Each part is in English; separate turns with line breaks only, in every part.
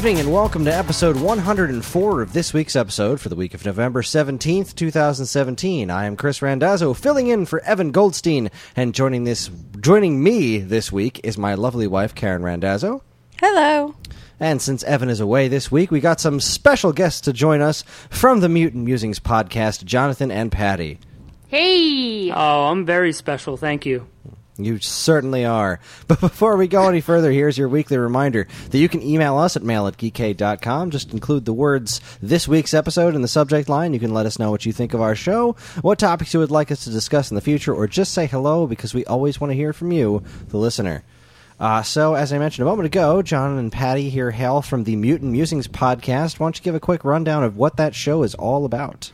Evening and welcome to episode 104 of this week's episode for the week of November 17th, 2017. I am Chris Randazzo filling in for Evan Goldstein and joining this joining me this week is my lovely wife Karen Randazzo.
Hello.
And since Evan is away this week, we got some special guests to join us from the Mutant Musings podcast, Jonathan and Patty.
Hey.
Oh, I'm very special. Thank you.
You certainly are. But before we go any further, here's your weekly reminder that you can email us at mail at geekade.com. Just include the words this week's episode in the subject line. You can let us know what you think of our show, what topics you would like us to discuss in the future, or just say hello because we always want to hear from you, the listener. Uh, so, as I mentioned a moment ago, John and Patty here hail from the Mutant Musings podcast. Why don't you give a quick rundown of what that show is all about?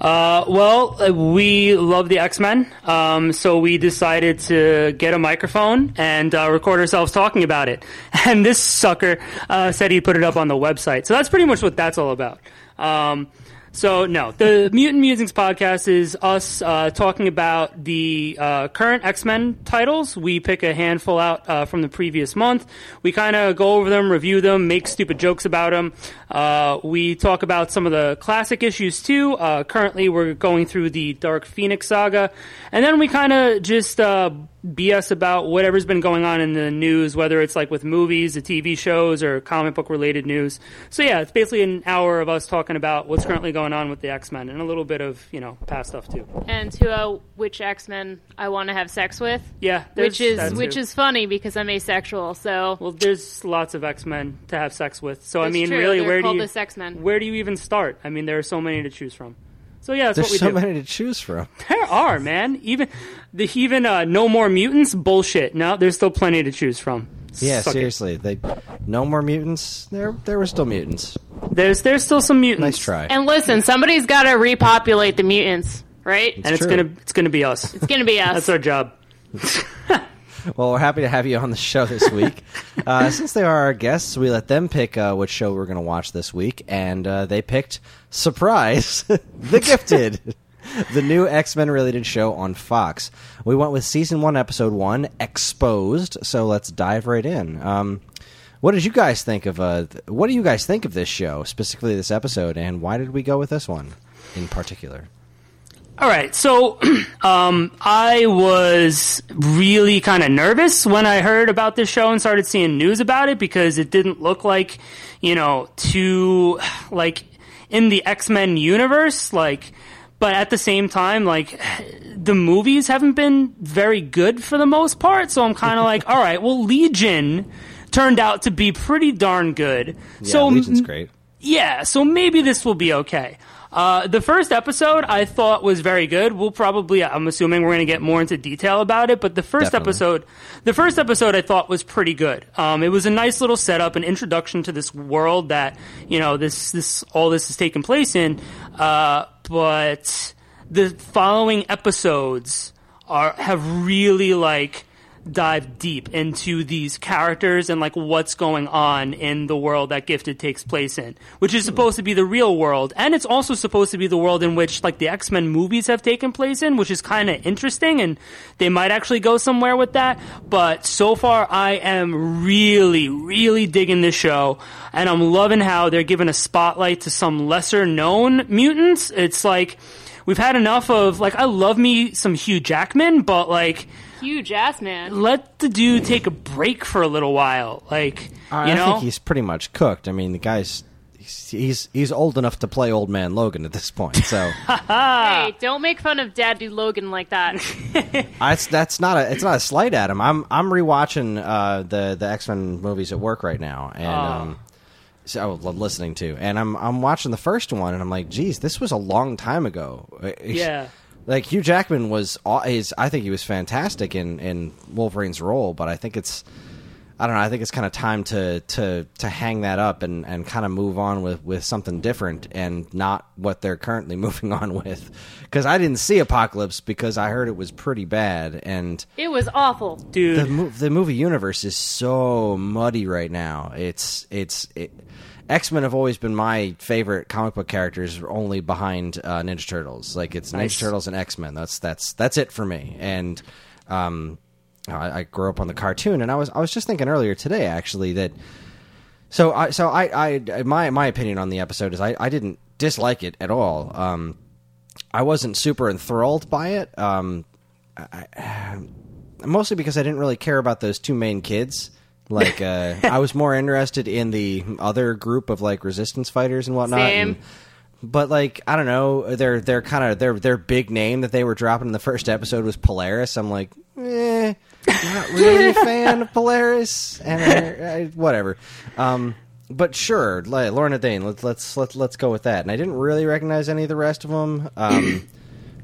Uh, well, uh, we love the X Men, um, so we decided to get a microphone and uh, record ourselves talking about it. And this sucker uh, said he'd put it up on the website. So that's pretty much what that's all about. Um, so no, the Mutant Musings podcast is us uh, talking about the uh, current X Men titles. We pick a handful out uh, from the previous month. We kind of go over them, review them, make stupid jokes about them. Uh, we talk about some of the classic issues too. Uh, currently, we're going through the Dark Phoenix saga, and then we kind of just uh, BS about whatever's been going on in the news, whether it's like with movies, the TV shows, or comic book related news. So yeah, it's basically an hour of us talking about what's currently going on with the X Men and a little bit of you know past stuff too.
And to uh, which X Men I want to have sex with,
Yeah,
which is which is funny because I'm asexual. So
well, there's lots of X Men to have sex with. So I mean,
true.
really,
They're
where do you
the sex men.
where do you even start? I mean, there are so many to choose from. So yeah, that's
There's
what we
so
do.
many to choose from.
There are, man. Even the even uh, no more mutants bullshit. No, there's still plenty to choose from.
Yeah,
Suck it.
seriously. They no more mutants. There there were still mutants.
There's there's still some mutants.
Nice try.
and listen, somebody's got to repopulate the mutants, right?
And it's
true.
gonna it's gonna be us.
It's gonna be us.
That's our job.
Well, we're happy to have you on the show this week. uh, since they are our guests, we let them pick uh, which show we're going to watch this week, and uh, they picked surprise, The Gifted, the new X Men related show on Fox. We went with season one, episode one, Exposed. So let's dive right in. Um, what did you guys think of? Uh, th- what do you guys think of this show, specifically this episode, and why did we go with this one in particular?
All right, so um, I was really kind of nervous when I heard about this show and started seeing news about it because it didn't look like, you know, too like in the X Men universe, like. But at the same time, like the movies haven't been very good for the most part, so I'm kind of like, all right, well, Legion turned out to be pretty darn good.
Yeah,
so
Legion's great.
yeah, so maybe this will be okay. Uh, the first episode I thought was very good. We'll probably, I'm assuming we're going to get more into detail about it, but the first
Definitely.
episode, the first episode I thought was pretty good. Um, it was a nice little setup, an introduction to this world that, you know, this, this, all this is taking place in. Uh, but the following episodes are, have really like, dive deep into these characters and like what's going on in the world that Gifted takes place in, which is supposed to be the real world, and it's also supposed to be the world in which like the X Men movies have taken place in, which is kind of interesting, and they might actually go somewhere with that. But so far, I am really, really digging this show, and I'm loving how they're giving a spotlight to some lesser known mutants. It's like. We've had enough of like I love me some Hugh Jackman, but like
huge ass man.
let the dude take a break for a little while. Like,
I,
you
I think he's pretty much cooked. I mean, the guy's he's he's, he's old enough to play Old Man Logan at this point. So
Hey, don't make fun of Daddy Logan like that.
I, it's, that's not a it's not a slight at him. I'm I'm rewatching uh, the the X Men movies at work right now, and um, so I'm listening to, and I'm I'm watching the first one, and I'm like, geez, this was a long time ago.
yeah.
Like Hugh Jackman was is I think he was fantastic in in Wolverine's role, but I think it's I don't know. I think it's kind of time to to to hang that up and and kind of move on with with something different and not what they're currently moving on with. Because I didn't see Apocalypse because I heard it was pretty bad and.
It was awful.
dude.
the, the movie universe is so muddy right now. It's it's it, X Men have always been my favorite comic book characters, only behind uh, Ninja Turtles. Like it's
Nice.
Ninja Turtles and X Men. That's that's that's it for me. And um, I, I grew up on the cartoon, and I was I was just thinking earlier today actually that. So I so I, I my my opinion on the episode is I, I didn't dislike it at all. Um, I wasn't super enthralled by it. Um, mostly because I didn't really care about those two main kids. Like, uh, I was more interested in the other group of like resistance fighters and whatnot.
Same.
And, but like, I don't know, their their kind of their their big name that they were dropping in the first episode was Polaris. I'm like, eh, not really a fan of Polaris, and uh, I, whatever. Um, but sure, like, Lorna Dane. Let's let's let's let's go with that. And I didn't really recognize any of the rest of them. Um,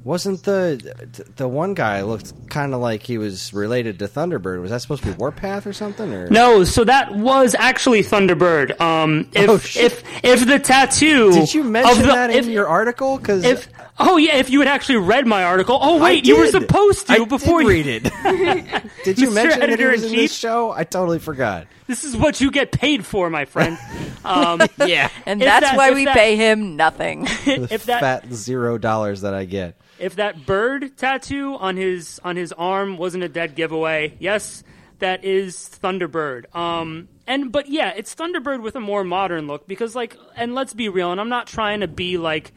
wasn't the the one guy looked kind of like he was related to Thunderbird? Was that supposed to be Warpath or something? Or
No, so that was actually Thunderbird. Um, if
Oh,
if if the tattoo
Did you mention
the-
that in
if,
your article? Because
if oh yeah, if you had actually read my article. Oh wait, you were supposed to
I
before
did
you.
read it. did you mention that was in this show? I totally forgot.
This is what you get paid for, my friend. Um,
Yeah,
And that's
that-
why we
that-
pay him nothing.
if that
fat zero dollars that I get.
if that bird tattoo on his on his arm wasn't a dead giveaway, yes, that is Thunderbird. Um, and but yeah, it's Thunderbird with a more modern look because like, and let's be real, and I'm not trying to be like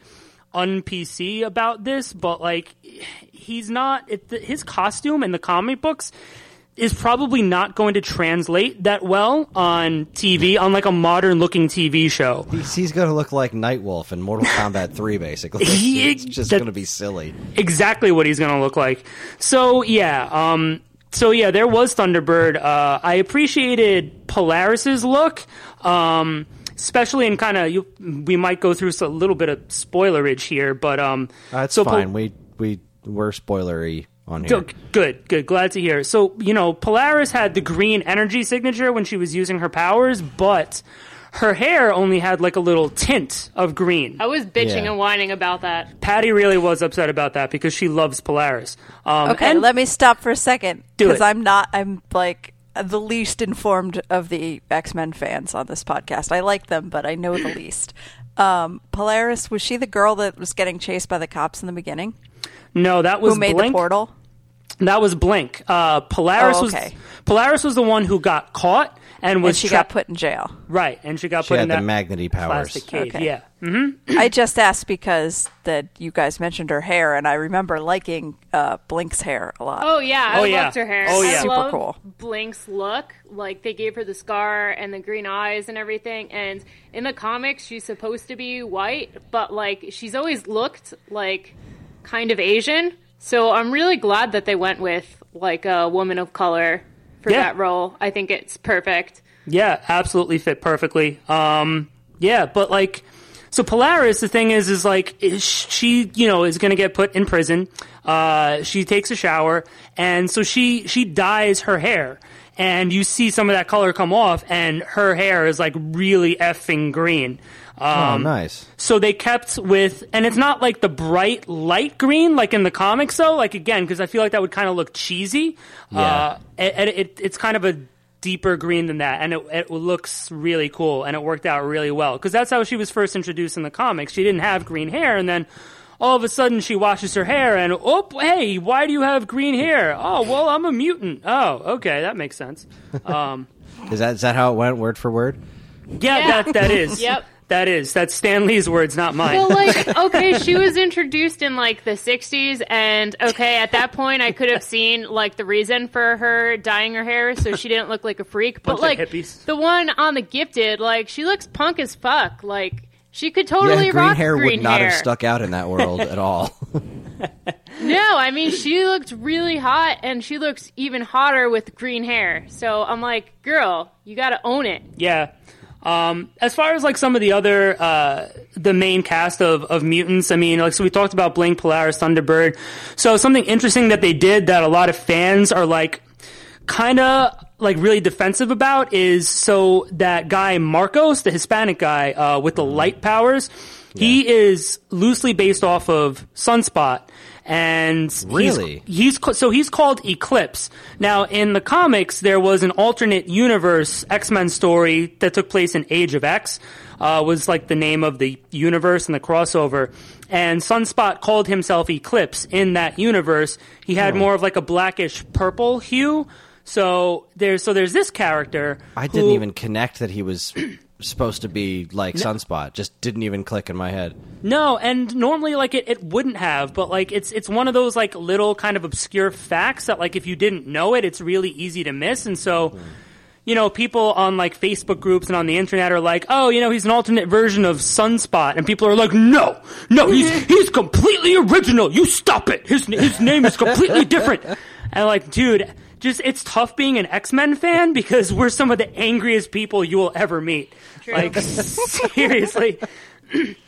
un PC about this, but like, he's not. It, his costume in the comic books is probably not going to translate that well on TV on like a modern looking TV show.
He's, he's going to look like Nightwolf in Mortal Kombat 3, basically.
He-
it's just going to be silly.
exactly what he's going to look like. So yeah, um, so yeah, there was Thunderbird. Uh, I appreciated Polaris's look, um, especially in kind of. We might go through a little bit of spoilerage here, but um,
That's
so
fine. we we we're spoilery on here.
Good, good, good. Glad to hear. So, you know, Polaris had the green energy signature when she was using her powers, but her hair only had like a little tint of green.
I was bitching
Yeah.
and whining about that.
Patty really was upset about that because she loves Polaris. Um,
Okay,
and-
let me stop for a second
Do
because
it.
I'm not. I'm like the least informed of the X Men fans on this podcast. I like them, but I know the least. Um, Polaris was she the girl that was getting chased by the cops in the beginning?
no, that was
Who made
Blink.
the portal?
That was Blink. Uh, Polaris
Oh,
was. Polaris was the one who got caught and was
And she
trapped.
got put in jail.
right, and she got
She
put
had
in
the
that
magnety powers.
plastic cage.
Okay.
Yeah.
I just asked because that you guys mentioned her hair, and I remember liking uh, Blink's hair a lot.
Oh yeah, I
Oh, yeah.
loved her hair.
Oh,
I
yeah.
Super
love
cool.
Blink's look. Like they gave her the scar and the green eyes and everything. And in the comics, she's supposed to be white, but like she's always looked like kind of Asian. So I'm really glad that they went with like a woman of color for
Yeah.
that role. I think it's perfect.
Yeah, absolutely fit perfectly. Um, yeah, but like, so Polaris, the thing is, is like, is she, you know, is going to get put in prison. Uh, she takes a shower, and so she she dyes her hair, and you see some of that color come off, and her hair is like really effing green.
Oh,
Um,
nice.
so they kept with, and it's not like the bright light green like in the comics, though. Like again, because I feel like that would kind of look cheesy.
Yeah.
Uh, and it, it, it's kind of a deeper green than that, and it, it looks really cool, and it worked out really well because that's how she was first introduced in the comics. She didn't have green hair, and then all of a sudden she washes her hair, and oh, hey, why do you have green hair? Oh, well, I'm a mutant. Oh, okay, that makes sense. Um,
Is that is that how it went, word for word?
yeah,
Yeah.
that that is.
Yep.
That is. That's Stan Lee's words, not mine.
Well, like, okay, she was introduced in like the 60s, and okay, at that point, I could have seen like the reason for her dyeing her hair so she didn't look like a freak. But
Bunch of
like,
hippies.
the one on the gifted, like, she looks punk as fuck. Like, she could totally
yeah, green
rock
hair
green
would not
hair.
have stuck out in that world at all.
No, I mean, she looked really hot, and she looks even hotter with green hair. So I'm like, girl, you got to own it.
Yeah. Um, as far as like some of the other uh, the main cast of, of mutants, I mean, like so we talked about Blink, Polaris, Thunderbird. So something interesting that they did that a lot of fans are like kind of like really defensive about is so that guy Marcos, the Hispanic guy uh, with the light powers, he is loosely based off of Sunspot. And he's-
Really?
he's, ca- so he's called Eclipse. Now in the comics, there was an alternate universe X Men story that took place in Age of X. Uh, was like the name of the universe and the crossover. And Sunspot called himself Eclipse in that universe. He had more of like a blackish purple hue. So there's so there's this character.
I didn't even connect that he was supposed to be like Sunspot. Just didn't even click in my head.
No, and normally like it, it wouldn't have, but like it's it's one of those like little kind of obscure facts that like if you didn't know it, it's really easy to miss. And so, hmm. you know, people on like Facebook groups and on the internet are like, oh, you know, he's an alternate version of Sunspot, and people are like, no, no, he's he's completely original. You stop it. His his name is completely different. And like, dude. Just it's tough being an X Men fan because we're some of the angriest people you will ever meet. Like seriously,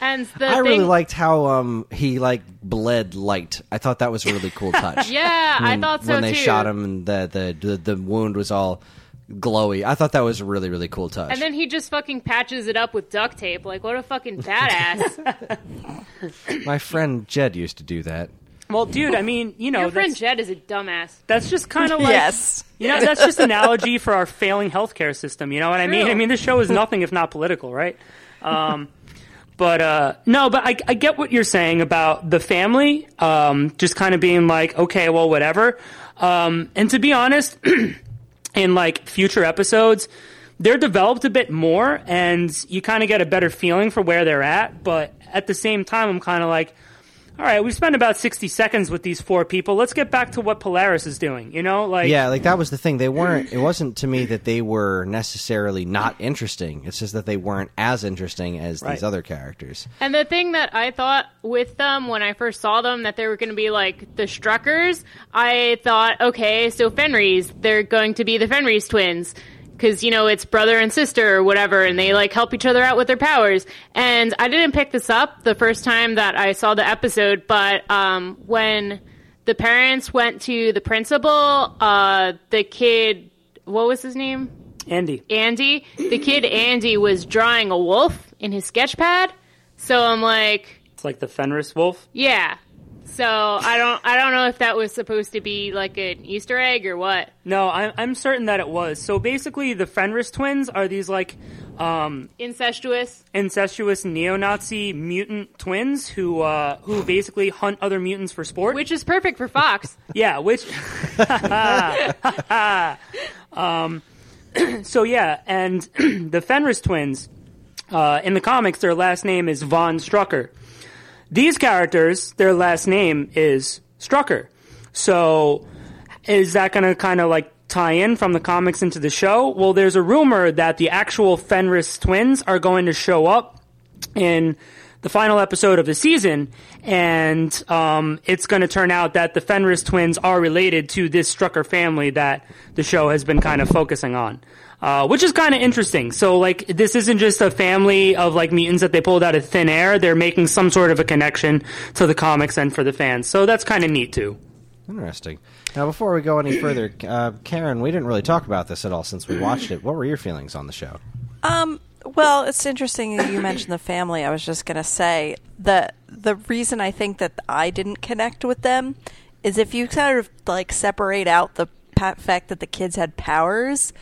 And the
I
thing,
really liked how um he like bled light. I thought that was a really cool touch.
Yeah, I thought so too.
when they
too.
shot him and the, the the the wound was all glowy. I thought that was a really really cool touch.
And then he just fucking patches it up with duct tape. Like, what a fucking badass.
My friend Jed used to do that.
Well, dude, I mean, you know,
Your friend Jed is a dumbass.
that's just kind of like,
yes.
you know, that's just analogy for our failing healthcare system. You know what I mean? I mean, this show is nothing if not political, right? Um, but uh, no, but I, I get what you're saying about the family, um, just kind of being like, okay, well, whatever. Um, and to be honest, in like future episodes, they're developed a bit more, and you kind of get a better feeling for where they're at. But at the same time, I'm kind of like, all right, we spent about 60 seconds with these four people. Let's get back to what Polaris is doing. You know, like
Yeah, like that was the thing. They weren't. It wasn't to me that they were necessarily not interesting. It's just that they weren't as interesting as
Right.
these other characters.
And the thing that I thought with them when I first saw them that they were going to be like the Struckers, I thought, okay, so Fenris, they're going to be the Fenris twins. Because, you know, it's brother and sister or whatever, and they like help each other out with their powers. And I didn't pick this up the first time that I saw the episode, but um, when the parents went to the principal, uh, the kid, what was his name?
Andy.
Andy, the kid Andy was drawing a wolf in his sketch pad. So I'm like,
It's like the Fenris Wolf.
yeah. So I don't I don't know if that was supposed to be like an Easter egg or what.
No, I'm, I'm certain that it was. So basically, the Fenris twins are these like um,
Incestuous.
incestuous neo-Nazi mutant twins who uh, who basically hunt other mutants for sport.
Which is perfect for Fox.
Yeah, which. um, so yeah, and the Fenris twins, uh, in the comics, their last name is Von Strucker. These characters, their last name is Strucker. So, is that going to kind of like tie in from the comics into the show? Well, there's a rumor that the actual Fenris twins are going to show up in the final episode of the season, and um, it's going to turn out that the Fenris twins are related to this Strucker family that the show has been kind of focusing on. Uh, which is kind of interesting. So, like, this isn't just a family of like mutants that they pulled out of thin air. They're making some sort of a connection to the comics and for the fans. So that's kind of neat too.
Interesting. Now, before we go any further, uh, Karen, we didn't really talk about this at all since we watched it. What were your feelings on the show?
Um, well, it's interesting that you mentioned the family. I was just going to say that the reason I think that I didn't connect with them is if you kind of like separate out the fact that the kids had powers,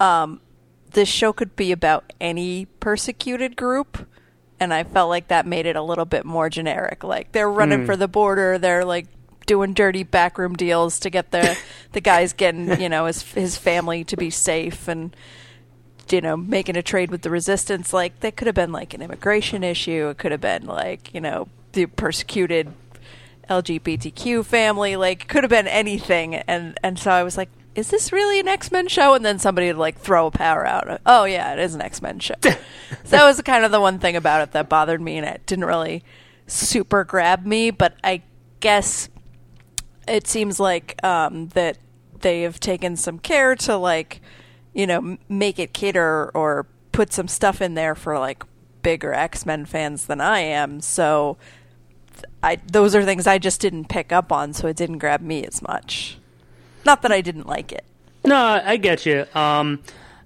um, this show could be about any persecuted group. And I felt like that made it a little bit more generic. Like they're running for the border, they're like doing dirty backroom deals to get the the guys getting you know his his family to be safe and you know, making a trade with the resistance, like that could have been like an immigration issue. It could have been like, you know, the persecuted LGBTQ family, like could have been anything. And and so I was like, is this really an X Men show? And then somebody would like throw a power out. Oh yeah, it is an X Men show. so that was kind of the one thing about it that bothered me, and it didn't really super grab me. But I guess it seems like um, that they have taken some care to like you know make it cater or put some stuff in there for like bigger X-Men fans than I am. So I those are things I just didn't pick up on, so it didn't grab me as much. Not that I didn't like it.
No, I get you. Um,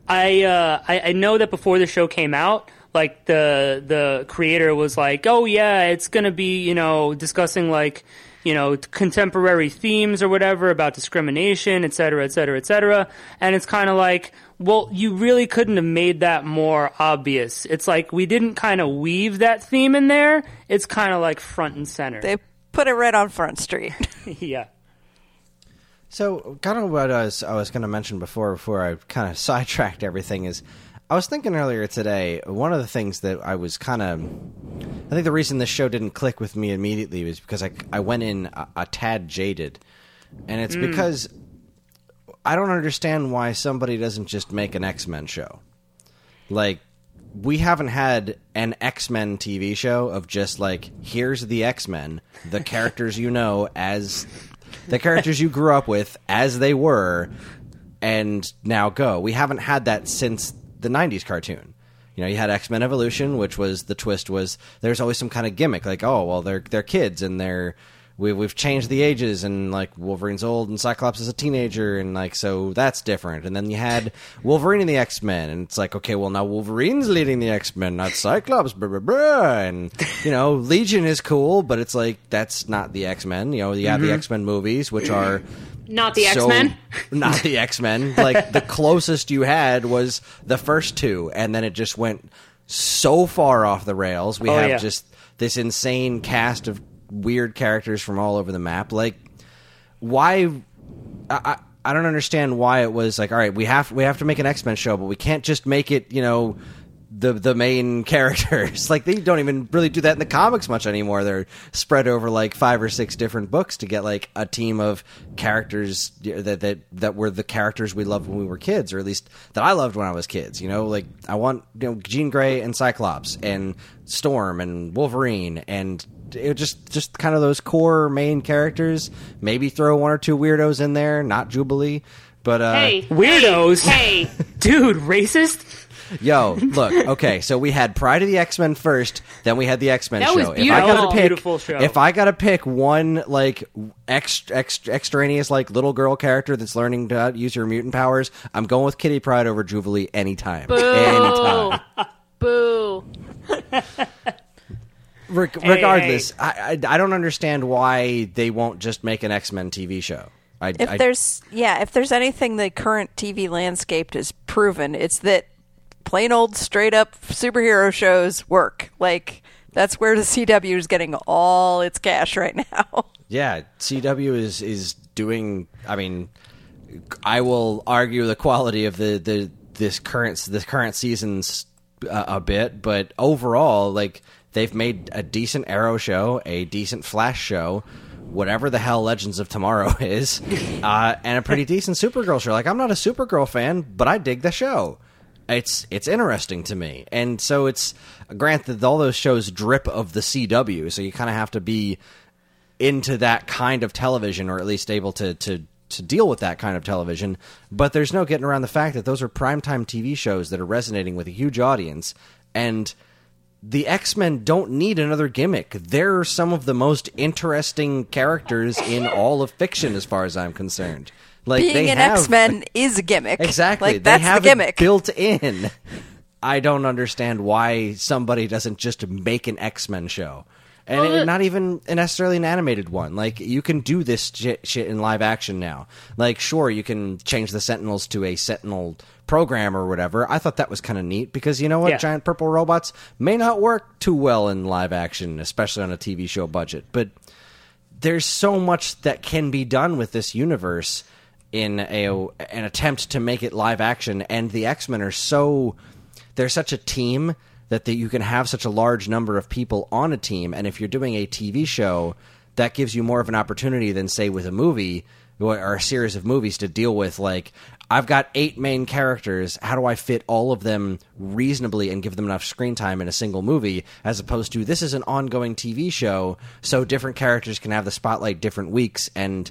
I, uh, I I know that before the show came out, like the the creator was like, "Oh yeah, it's gonna be you know discussing like you know contemporary themes or whatever about discrimination, et cetera, et cetera, et cetera." And it's kind of like, well, you really couldn't have made that more obvious. It's like we didn't kind of weave that theme in there. It's kind of like front and center.
They put it right on Front Street.
yeah.
So, kind of what I was, I was going to mention before, before I kind of sidetracked everything is, I was thinking earlier today. One of the things that I was kind of, I think the reason this show didn't click with me immediately was because I I went in a, a tad jaded, and it's mm. because I don't understand why somebody doesn't just make an X Men show, like. We haven't had an X Men TV show of just like here's the X Men, the characters you know as the characters you grew up with as they were and now go. We haven't had that since the 90s cartoon. You know, you had X-Men Evolution, which was the twist was there's always some kind of gimmick like, oh, well they're they're kids and they're we we've changed the ages and like Wolverine's old and Cyclops is a teenager and like so that's different. And then you had Wolverine and the X-Men and it's like, okay, well now Wolverine's leading the X-Men, not Cyclops, blah, blah, blah. and you know, Legion is cool, but it's like that's not the X-Men. You know, you have the mm-hmm. X-Men movies which are
Not the X Men.
not the X Men. Like the closest you had was the first two, and then it just went so far off the rails. We
Oh,
have
yeah.
just this insane cast of weird characters from all over the map. Like, why? I, I I don't understand why it was like, all right, we have we have to make an X Men show, but we can't just make it, you know. The the main characters like they don't even really do that in the comics much anymore. They're spread over like five or six different books to get like a team of characters that that that were the characters we loved when we were kids, or at least that I loved when I was kids. You know, like I want you know Jean Grey and Cyclops and Storm and Wolverine and it just just kind of those core main characters. Maybe throw one or two weirdos in there, not Jubilee, but uh,
Hey,
Weirdos.
Hey, hey.
Dude, racist?
Yo, look, okay, so we had Pryde of the X Men first, then we had the X Men show.
was
if I
beautiful.
gotta pick,
Beautiful show.
if I gotta pick one like ex, ex, extraneous like little girl character that's learning to use her mutant powers, I'm going with Kitty Pryde over Jubilee anytime. Anytime.
Boo.
Reg- regardless, I, I I don't understand why they won't just make an X Men TV show. I,
If
I-
there's yeah, if there's anything the current TV landscape has proven, it's that plain old straight up superhero shows work. Like that's where the CW is getting all its cash right now.
Yeah, CW is is doing. I mean, I will argue the quality of the the this current this current season's uh, a bit, but overall, like they've made a decent Arrow show, a decent Flash show. Whatever the hell Legends of Tomorrow is, uh, and a pretty decent Supergirl show. Like I'm not a Supergirl fan, but I dig the show it's it's interesting to me, and so it's granted all those shows drip of the CW, so you kind of have to be into that kind of television, or at least able to to to deal with that kind of television. But there's no getting around the fact that those are primetime TV shows that are resonating with a huge audience, and the X Men don't need another gimmick. They're some of the most interesting characters in all of fiction, as far as I'm concerned. Like
Being
they
an X Men is a gimmick.
Exactly.
Like
they
that's
have
the
it
gimmick.
built in. I don't understand why somebody doesn't just make an X Men show. And
Well,
it- not even necessarily an animated one. Like you can do this shit, shit in live action now. Like sure, you can change the Sentinels to a Sentinel program or whatever. I thought that was kind of neat because you know what,
Yeah.
giant purple robots may not work too well in live action, especially on a TV show budget. But there's so much that can be done with this universe in a an attempt to make it live action and the X-Men are so they're such a team that the, you can have such a large number of people on a team and if you're doing a TV show that gives you more of an opportunity than say with a movie or a series of movies to deal with like I've got eight main characters. How do I fit all of them reasonably and give them enough screen time in a single movie? As opposed to this is an ongoing TV show, so different characters can have the spotlight different weeks and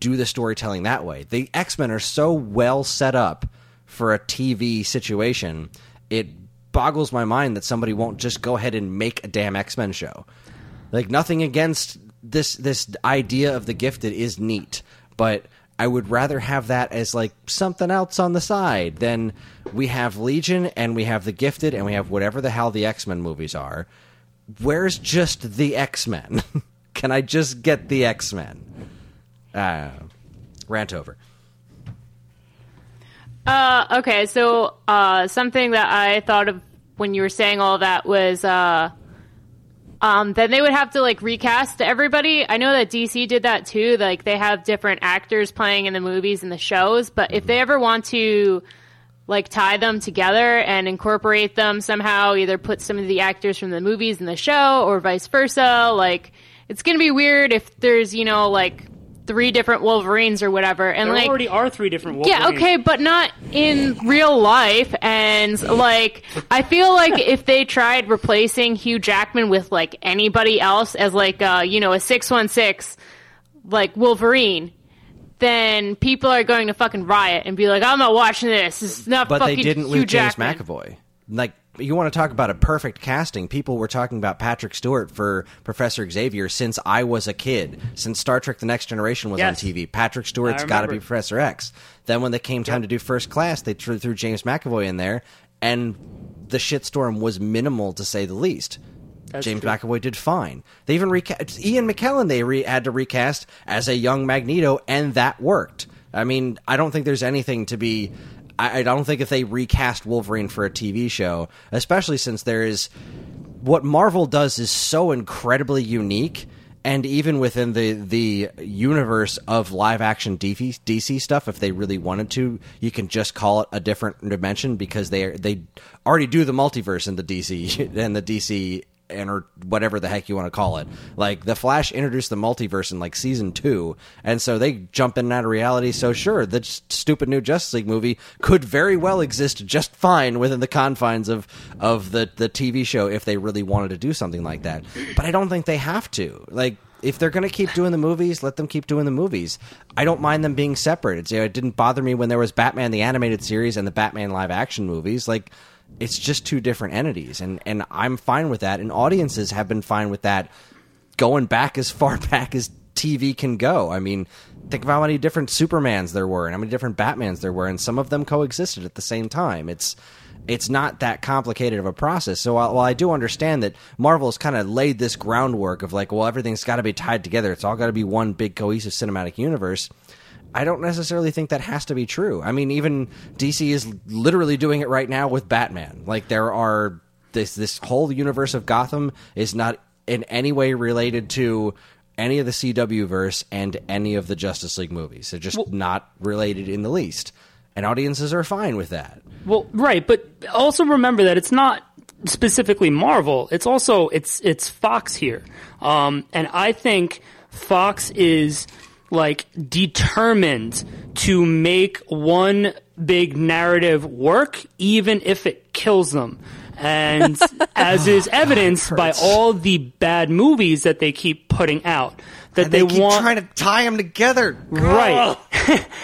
do the storytelling that way. The X Men are so well set up for a TV situation. It boggles my mind that somebody won't just go ahead and make a damn X Men show. Like nothing against this this idea of the gifted is neat, but I would rather have that as like something else on the side than we have Legion and we have the gifted and we have whatever the hell the X Men movies are. Where's just the X Men? Can I just get the X Men? Uh, rant over.
Uh, okay, so uh, something that I thought of when you were saying all that was uh, um, then they would have to like recast everybody. I know that DC did that too. Like they have different actors playing in the movies and the shows, but if they ever want to like tie them together and incorporate them somehow, either put some of the actors from the movies in the show or vice versa, like it's gonna be weird if there's you know like three different Wolverines or whatever, and
There
like
already are three different Wolverines.
yeah, okay, but not in real life. And like, I feel like if they tried replacing Hugh Jackman with like anybody else as like, uh, you know, a six one six, like Wolverine, then people are going to fucking riot and be like, I'm not watching this. This is not
But
fucking
they didn't
Hugh
lose James
Jackman.
McAvoy. Like you want to talk about a perfect casting? People were talking about Patrick Stewart for Professor Xavier since I was a kid. Since Star Trek: The Next Generation was
Yes.
on TV, Patrick Stewart's got to be. Professor X. Then when they came time to do First Class, they threw, threw James McAvoy in there, and the shitstorm was minimal to say the least. James
true.
McAvoy did fine. They even recast Ian McKellen. They re- had to recast as a young Magneto, and that worked. I mean, I don't think there's anything to be. I, I don't think if they recast Wolverine for a TV show, especially since there is what Marvel does is so incredibly unique. And even within the the universe of live action DC, DC stuff, if they really wanted to, you can just call it a different dimension because they they already do the multiverse in the DC and the DC or whatever the heck you want to call it. Like the Flash introduced the multiverse in like season two, and so they jump in and out of reality. So sure, the stupid new Justice League movie could very well exist just fine within the confines of of the the TV show if they really wanted to do something like that. But I don't think they have to. Like. If they're going to keep doing the movies, let them keep doing the movies. I don't mind them being separate. It's, you know, it didn't bother me when there was Batman the animated series and the Batman live action movies. Like, it's just two different entities and and I'm fine with that and audiences have been fine with that going back as far back as TV can go. I mean, think of how many different Supermans there were and how many different Batmans there were and some of them coexisted at the same time. It's it's not that complicated of a process. So while, while I do understand that Marvel has kind of laid this groundwork of like, well, everything's got to be tied together. It's all got to be one big cohesive cinematic universe. I don't necessarily think that has to be true. I mean, even DC is literally doing it right now with Batman. Like there are this this whole universe of Gotham is not in any way related to any of the CW verse and any of the Justice League movies. They're just not related in the least. And audiences are fine with that.
Well, right, but also remember that it's not specifically Marvel. It's also it's it's Fox here, um, and I think Fox is like determined to make one big narrative work, even if it kills them. And as is oh, evidenced by all the bad movies that they keep putting out, that they, want trying
to tie them together.
Right.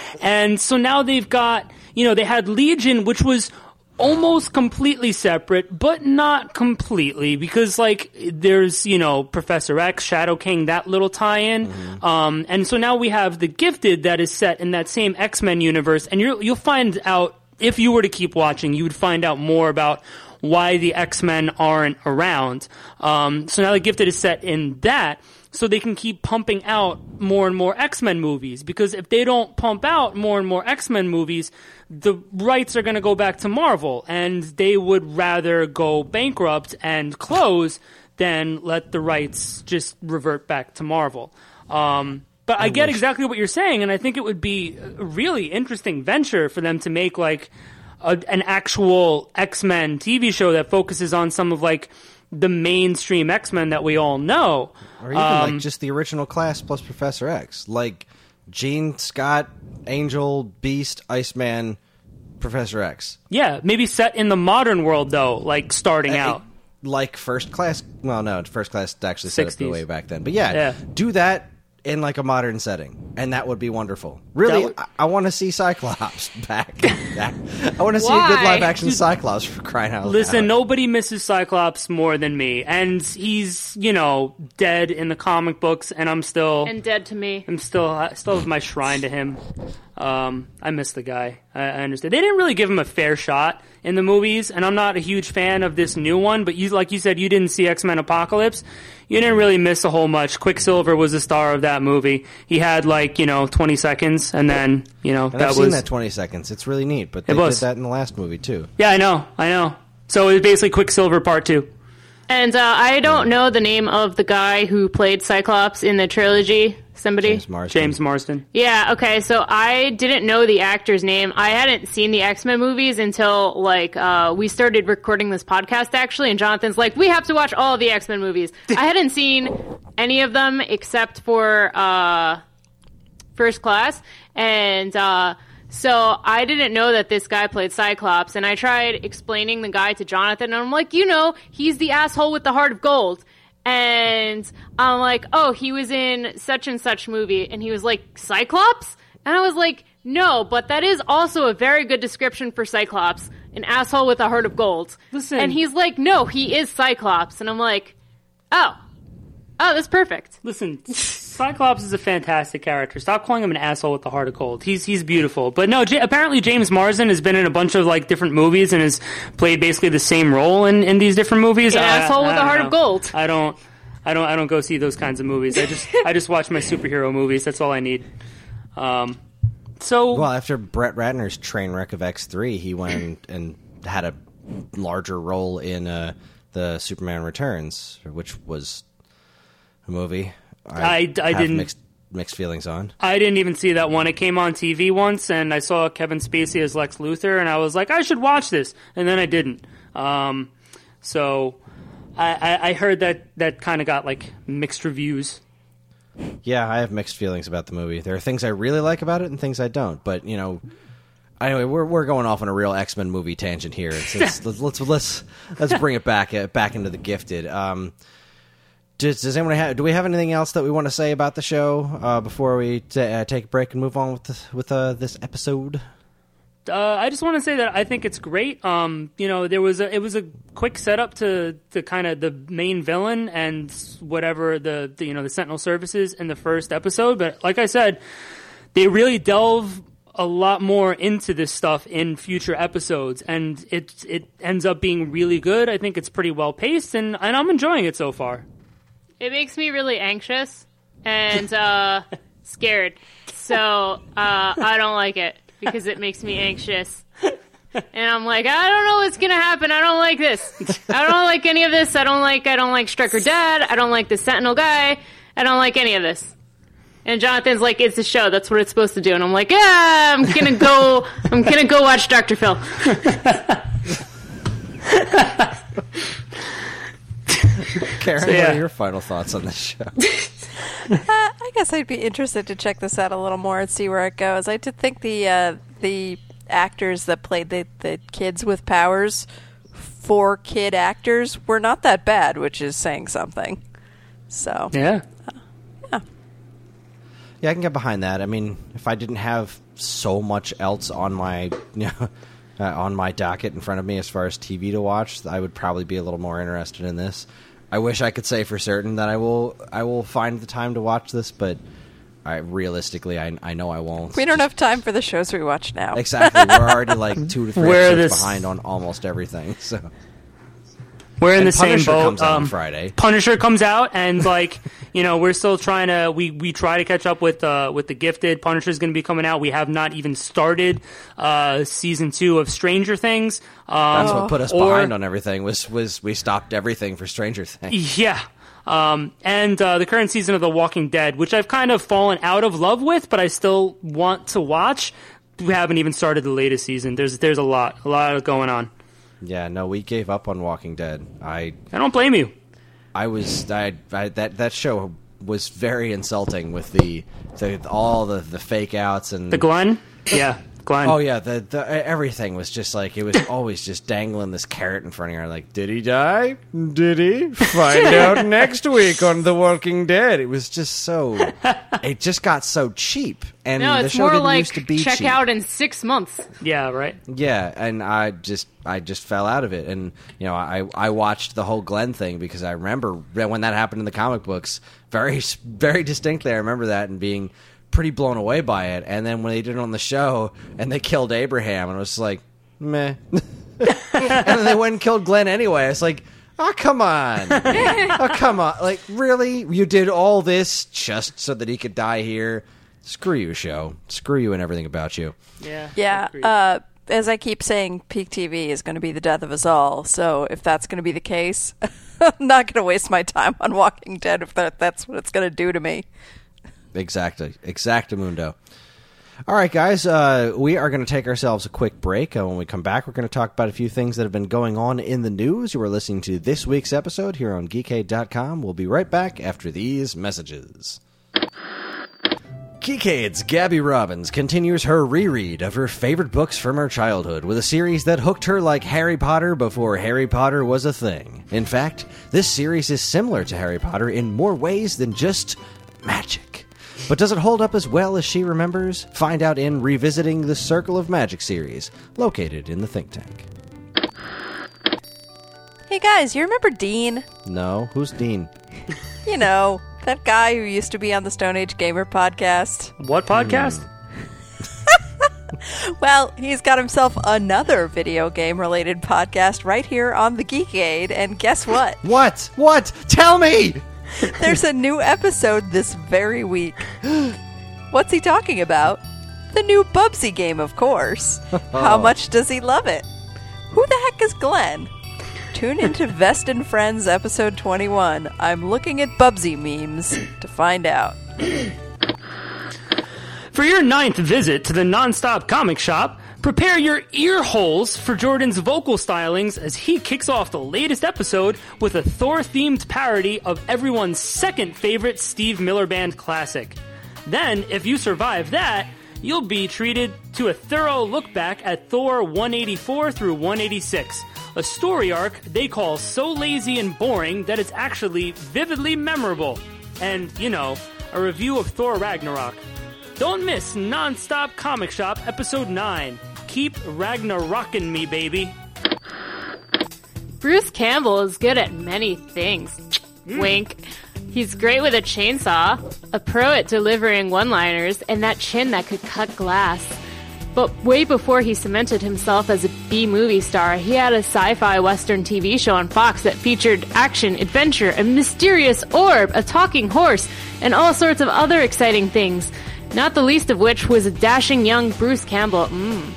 and so now they've got, you know, they had Legion, which was almost completely separate, but not completely because like there's, you know, Professor X, Shadow King, that little tie-in. Um, and so now we have the Gifted that is set in that same X-Men universe and you'll, you'll find out if you were to keep watching, you would find out more about why the X-Men aren't around. Um, so now the Gifted is set in that so they can keep pumping out more and more X-Men movies because if they don't pump out more and more X-Men movies, the rights are going to go back to Marvel and they would rather go bankrupt and close than let the rights just revert back to Marvel. Um, but I, get exactly what you're saying, and I think it would be a really interesting venture for them to make like a, an actual X Men TV show that focuses on some of like the mainstream X Men that we all know.
Or even
Um,
like just the original class plus Professor X. Like Jean, Scott, Angel, Beast, Iceman, Professor X.
Yeah, maybe set in the modern world though, like starting
Uh,
out.
like first class. Well, no, first class actually set up
60s.
way back then. But yeah,
Yeah.
do that in like a modern setting, and that would be wonderful. Really,
would-
I, I want to see Cyclops back. back. I want to see a good live action Cyclops for crying out loud.
Listen, nobody misses Cyclops more than me, and he's you know dead in the comic books, and I'm still
And dead to me.
I'm still I still have my shrine to him. Um, I miss the guy. I, I understand. They didn't really give him a fair shot in the movies, and I'm not a huge fan of this new one. But you, like you said, you didn't see X Men Apocalypse. You didn't really miss a whole much. Quicksilver was the star of that movie. He had like you know 20 seconds, and then you know
And
that
I've seen
was
that twenty seconds. It's really neat, but they
was.
did that in the last movie too.
yeah. I know. I know. So it was basically Quicksilver Part Two.
And uh, I don't know the name of the guy who played Cyclops in the trilogy. Somebody?
James Marsden.
James Marsden.
Yeah, okay, so I didn't know the actor's name. I hadn't seen the X Men movies until, like, uh, we started recording this podcast, actually, and Jonathan's like, we have to watch all the X Men movies. I hadn't seen any of them except for uh, First Class, and uh, so I didn't know that this guy played Cyclops, and I tried explaining the guy to Jonathan, and I'm like, you know, he's the asshole with the heart of gold. And I'm like, oh, he was in such and such movie. And he was like, Cyclops? And I was like, no, but that is also a very good description for Cyclops, an asshole with a heart of gold.
Listen.
And he's like, no, he is Cyclops. And I'm like, oh, oh, that's perfect.
Listen, Cyclops is a fantastic character. Stop calling him an asshole with the heart of gold. He's he's beautiful. But no, J- apparently James Marsden has been in a bunch of like different movies and has played basically the same role in, in these different movies.
An
I-
asshole
I
with a
don't
heart
know.
of gold.
I don't. I don't. I don't go see those kinds of movies. I just. I just watch my superhero movies. That's all I need. Um. So
Well, after Brett Ratner's train wreck of X three, he went and had a larger role in uh, the Superman Returns, which was a movie.
I- I
have
didn't-
mixed mixed feelings on.
I didn't even see that one. It came on TV once, and I saw Kevin Spacey as Lex Luthor, and I was like, I should watch this, and then I didn't. Um, so I, I, I heard that that kind of got like mixed reviews.
Yeah, I have mixed feelings about the movie. There are things I really like about it and things I don't. But you know, anyway, we're we're going off on a real X Men movie tangent here. It's, it's, let's, let's let's let's bring it back uh, back into the gifted. Um, does, does anyone have? Do we have anything else that we want to say about the show uh, before we t- uh, take a break and move on with the, with uh, this episode?
Uh, I just want to say that I think it's great. Um, you know, there was a it was a quick setup to to kind of the main villain and whatever the, the you know the Sentinel services in the first episode. But like I said, they really delve a lot more into this stuff in future episodes, and it it ends up being really good. I think it's pretty well paced, and and I'm enjoying it so far.
It makes me really anxious and uh, scared. So uh, I don't like it because it makes me anxious. And I'm like, I don't know what's gonna happen. I don't like this. I don't like any of this. I don't like. I don't like Striker Dad. I don't like the Sentinel guy. I don't like any of this. And Jonathan's like, it's a show. That's what it's supposed to do. And I'm like, yeah, I'm gonna go. I'm gonna go watch Doctor Phil.
Karen,
yeah.
what are your final thoughts on this show?
I guess I'd be interested to check this out a little more and see where it goes. I did think the uh, the actors that played the, the kids with powers, four kid actors, were not that bad, which is saying something. So
Yeah.
Yeah, I can get behind that. I mean, if I didn't have so much else on my you know, uh, on my docket in front of me as far as TV to watch, I would probably be a little more interested in this. I wish I could say for certain that I will I will find the time to watch this, but I realistically I I know I won't.
we don't have time for the shows we watch now.
exactly. We're already like two to three
Where
episodes
this-
behind on almost everything. So
We're in
And
the same
Punisher
boat.
comes out on
Um,
Friday.
Punisher comes out, and like you know, we're still trying to we we try to catch up with uh with the Gifted. Punisher's going to be coming out. We have not even started uh season two of Stranger Things. Um,
that's what put us
or-
behind on everything. Was was we stopped everything for Stranger Things.
Yeah. Um, and uh, the current season of The Walking Dead, which I've kind of fallen out of love with, but I still want to watch. We haven't even started the latest season. There's there's a lot, a lot going on.
Yeah, no, we gave up on Walking Dead. I
I don't blame you.
I was I, I that that show was very insulting with the, the all the the fake outs and
The Glenn, yeah, Glenn.
Oh yeah, the, the everything was just like it was always just dangling this carrot in front of her. Like, did he die? Did he? Find out next week on The Walking Dead. It was just so. It just got so cheap, and
No,
the
it's
show
more
didn't
like
used to be
check
cheap.
out in six months.
Yeah, right.
Yeah, and I just I just fell out of it, and you know I I watched the whole Glenn thing because I remember when that happened in the comic books very very distinctly. I remember that and being pretty blown away by it, and then when they did it on the show and they killed Abraham, and I was like meh, and then they went and killed Glenn anyway. It's like. Oh come on! oh come on! Like really, you did all this just so that he could die here? Screw you, show. Screw you and everything about you.
Yeah.
Yeah. Uh, as I keep saying, peak TV is going to be the death of us all. So if that's going to be the case, I'm not going to waste my time on Walking Dead if that, that's what it's going to do to me.
Exactly. Exactamundo. All right, guys, uh, we are going to take ourselves a quick break. Uh, when we come back, we're going to talk about a few things that have been going on in the news. You are listening to this week's episode here on Geekade.com. We'll be right back after these messages. Geekade's Gabby Robbins continues her reread of her favorite books from her childhood with a series that hooked her like Harry Potter before Harry Potter was a thing. In fact, this series is similar to Harry Potter in more ways than just magic. But does it hold up as well as she remembers? Find out in Revisiting the Circle of Magic series, located in the think tank.
Hey guys, you remember Dean?
No, who's Dean?
You know, that guy who used to be on the Stone Age Gamer podcast?
What podcast? Hmm.
Well, he's got himself another video game related podcast right here on the Geekade, and guess what?
What? What? Tell me!
There's a new episode this very week. What's he talking about? The new Bubsy game, of course. How much does he love it? Who the heck is Glenn? Tune into Vest and Friends episode 21. I'm looking at Bubsy memes to find out.
For your ninth visit to the Nonstop Comic Shop, prepare your ear holes for Jordan's vocal stylings as he kicks off the latest episode with a Thor themed parody of everyone's second favorite Steve Miller Band classic. Then, if you survive that, you'll be treated to a thorough look back at Thor 184 through 186, a story arc they call so lazy and boring that it's actually vividly memorable. And, you know, a review of Thor Ragnarok. Don't miss Nonstop Comic Shop Episode 9. Keep Ragnarokin' me, baby.
Bruce Campbell is good at many things. Wink. He's great with a chainsaw, a pro at delivering one liners, and that chin that could cut glass. But way before he cemented himself as a B movie star, he had a sci fi Western TV show on Fox that featured action, adventure, a mysterious orb, a talking horse, and all sorts of other exciting things. Not the least of which was a dashing young Bruce Campbell. Mm.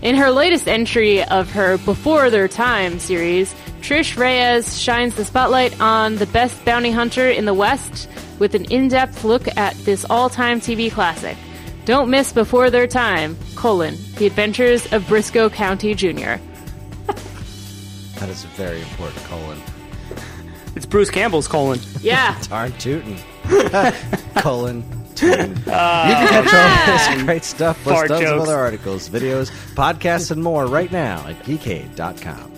In her latest entry of her Before Their Time series, Trish Reyes shines the spotlight on the best bounty hunter in the West with an in-depth look at this all-time TV classic. Don't miss Before Their Time, colon, The Adventures of Brisco County Jr.
That is a very important colon.
It's Bruce Campbell's colon.
Yeah.
Darn tootin'. colon. Tootin'. you can catch all this great stuff plus
Fart
tons of
jokes.
other articles, videos, podcasts, and more right now at geekade.com.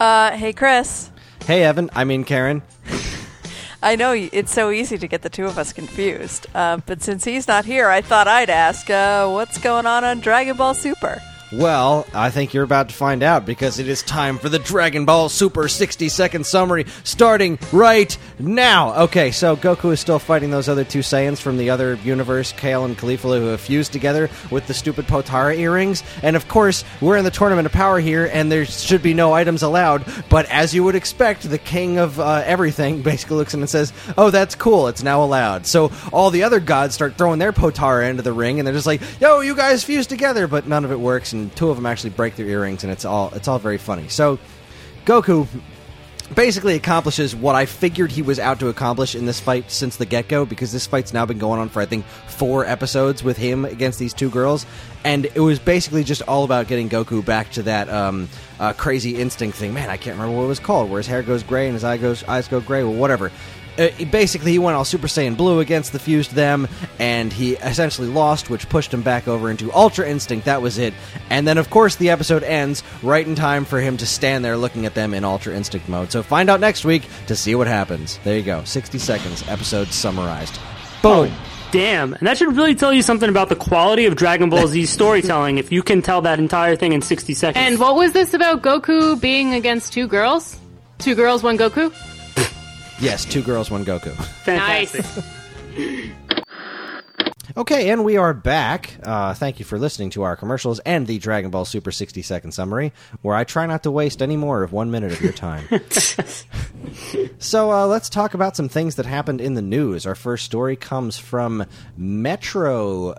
Uh, hey, Chris.
Hey, Evan. I mean, Karen.
I know y- it's so easy to get the two of us confused, uh, but since he's not here, I thought I'd ask, uh, what's going on on Dragon Ball Super?
Well, I think you're about to find out because it is time for the Dragon Ball Super 60 second summary starting right now. Okay, so Goku is still fighting those other two Saiyans from the other universe, Kale and Caulifla, who have fused together with the stupid Potara earrings. And of course, we're in the Tournament of Power here, and there should be no items allowed. But as you would expect, the king of uh, everything basically looks in and says, Oh, that's cool, it's now allowed. So all the other gods start throwing their Potara into the ring, and they're just like, Yo, you guys fused together, but none of it works, and two of them actually break their earrings, and it's all it's all very funny. So Goku basically accomplishes what I figured he was out to accomplish in this fight since the get go, because this fight's now been going on for I think four episodes with him against these two girls, and it was basically just all about getting Goku back to that um, uh, crazy instinct thing. Man, I can't remember what it was called, where his hair goes gray and his eye goes eyes go gray, or whatever. Uh, basically he went all Super Saiyan Blue against the fused them, and he essentially lost, which pushed him back over into Ultra Instinct. That was it. And then, of course, the episode ends right in time for him to stand there looking at them in Ultra Instinct mode. So find out next week to see what happens. There you go. 60 seconds, episode summarized. Boom.
Damn, and that should really tell you something about the quality of Dragon Ball Z storytelling if you can tell that entire thing in 60 seconds.
And what was this about Goku being against two girls? Two girls, one Goku?
Yes, two girls, one Goku.
Fantastic.
Nice.
Okay, and we are back. Uh, thank you for listening to our commercials and the Dragon Ball Super 60 second summary, where I try not to waste any more of one minute of your time. so uh, let's talk about some things that happened in the news. Our first story comes from metro.co.uk.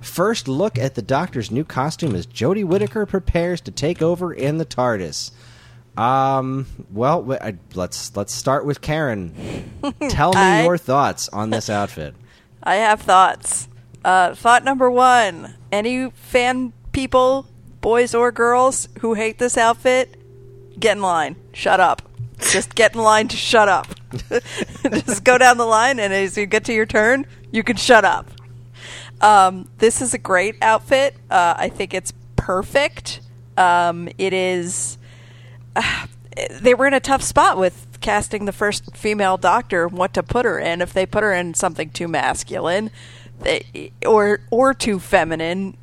First look at the Doctor's new costume as Jodie Whittaker prepares to take over in the TARDIS. Um. Well, I- let's let's start with Karen. Tell me
I-
your thoughts on this outfit.
I have thoughts. Uh, thought number one: any fan people, boys or girls, who hate this outfit, get in line. Shut up. Just get in line to shut up. Just go down the line, and as you get to your turn, you can shut up. Um, this is a great outfit. Uh, I think it's perfect. Um, it is. they were in a tough spot with casting the first female doctor what to put her in. If they put her in something too masculine, or or too feminine,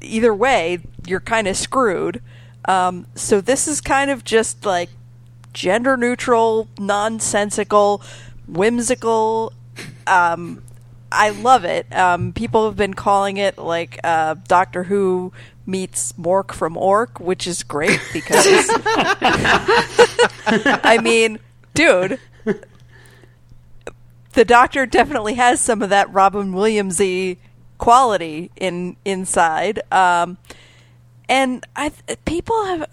either way, you're kind of screwed. Um, so this is kind of just like gender neutral, nonsensical, whimsical. Um, I love it. Um, people have been calling it like uh, Doctor Who meets Mork from Ork, which is great because I mean, dude, the Doctor definitely has some of that Robin Williamsy quality in inside. Um, and I people have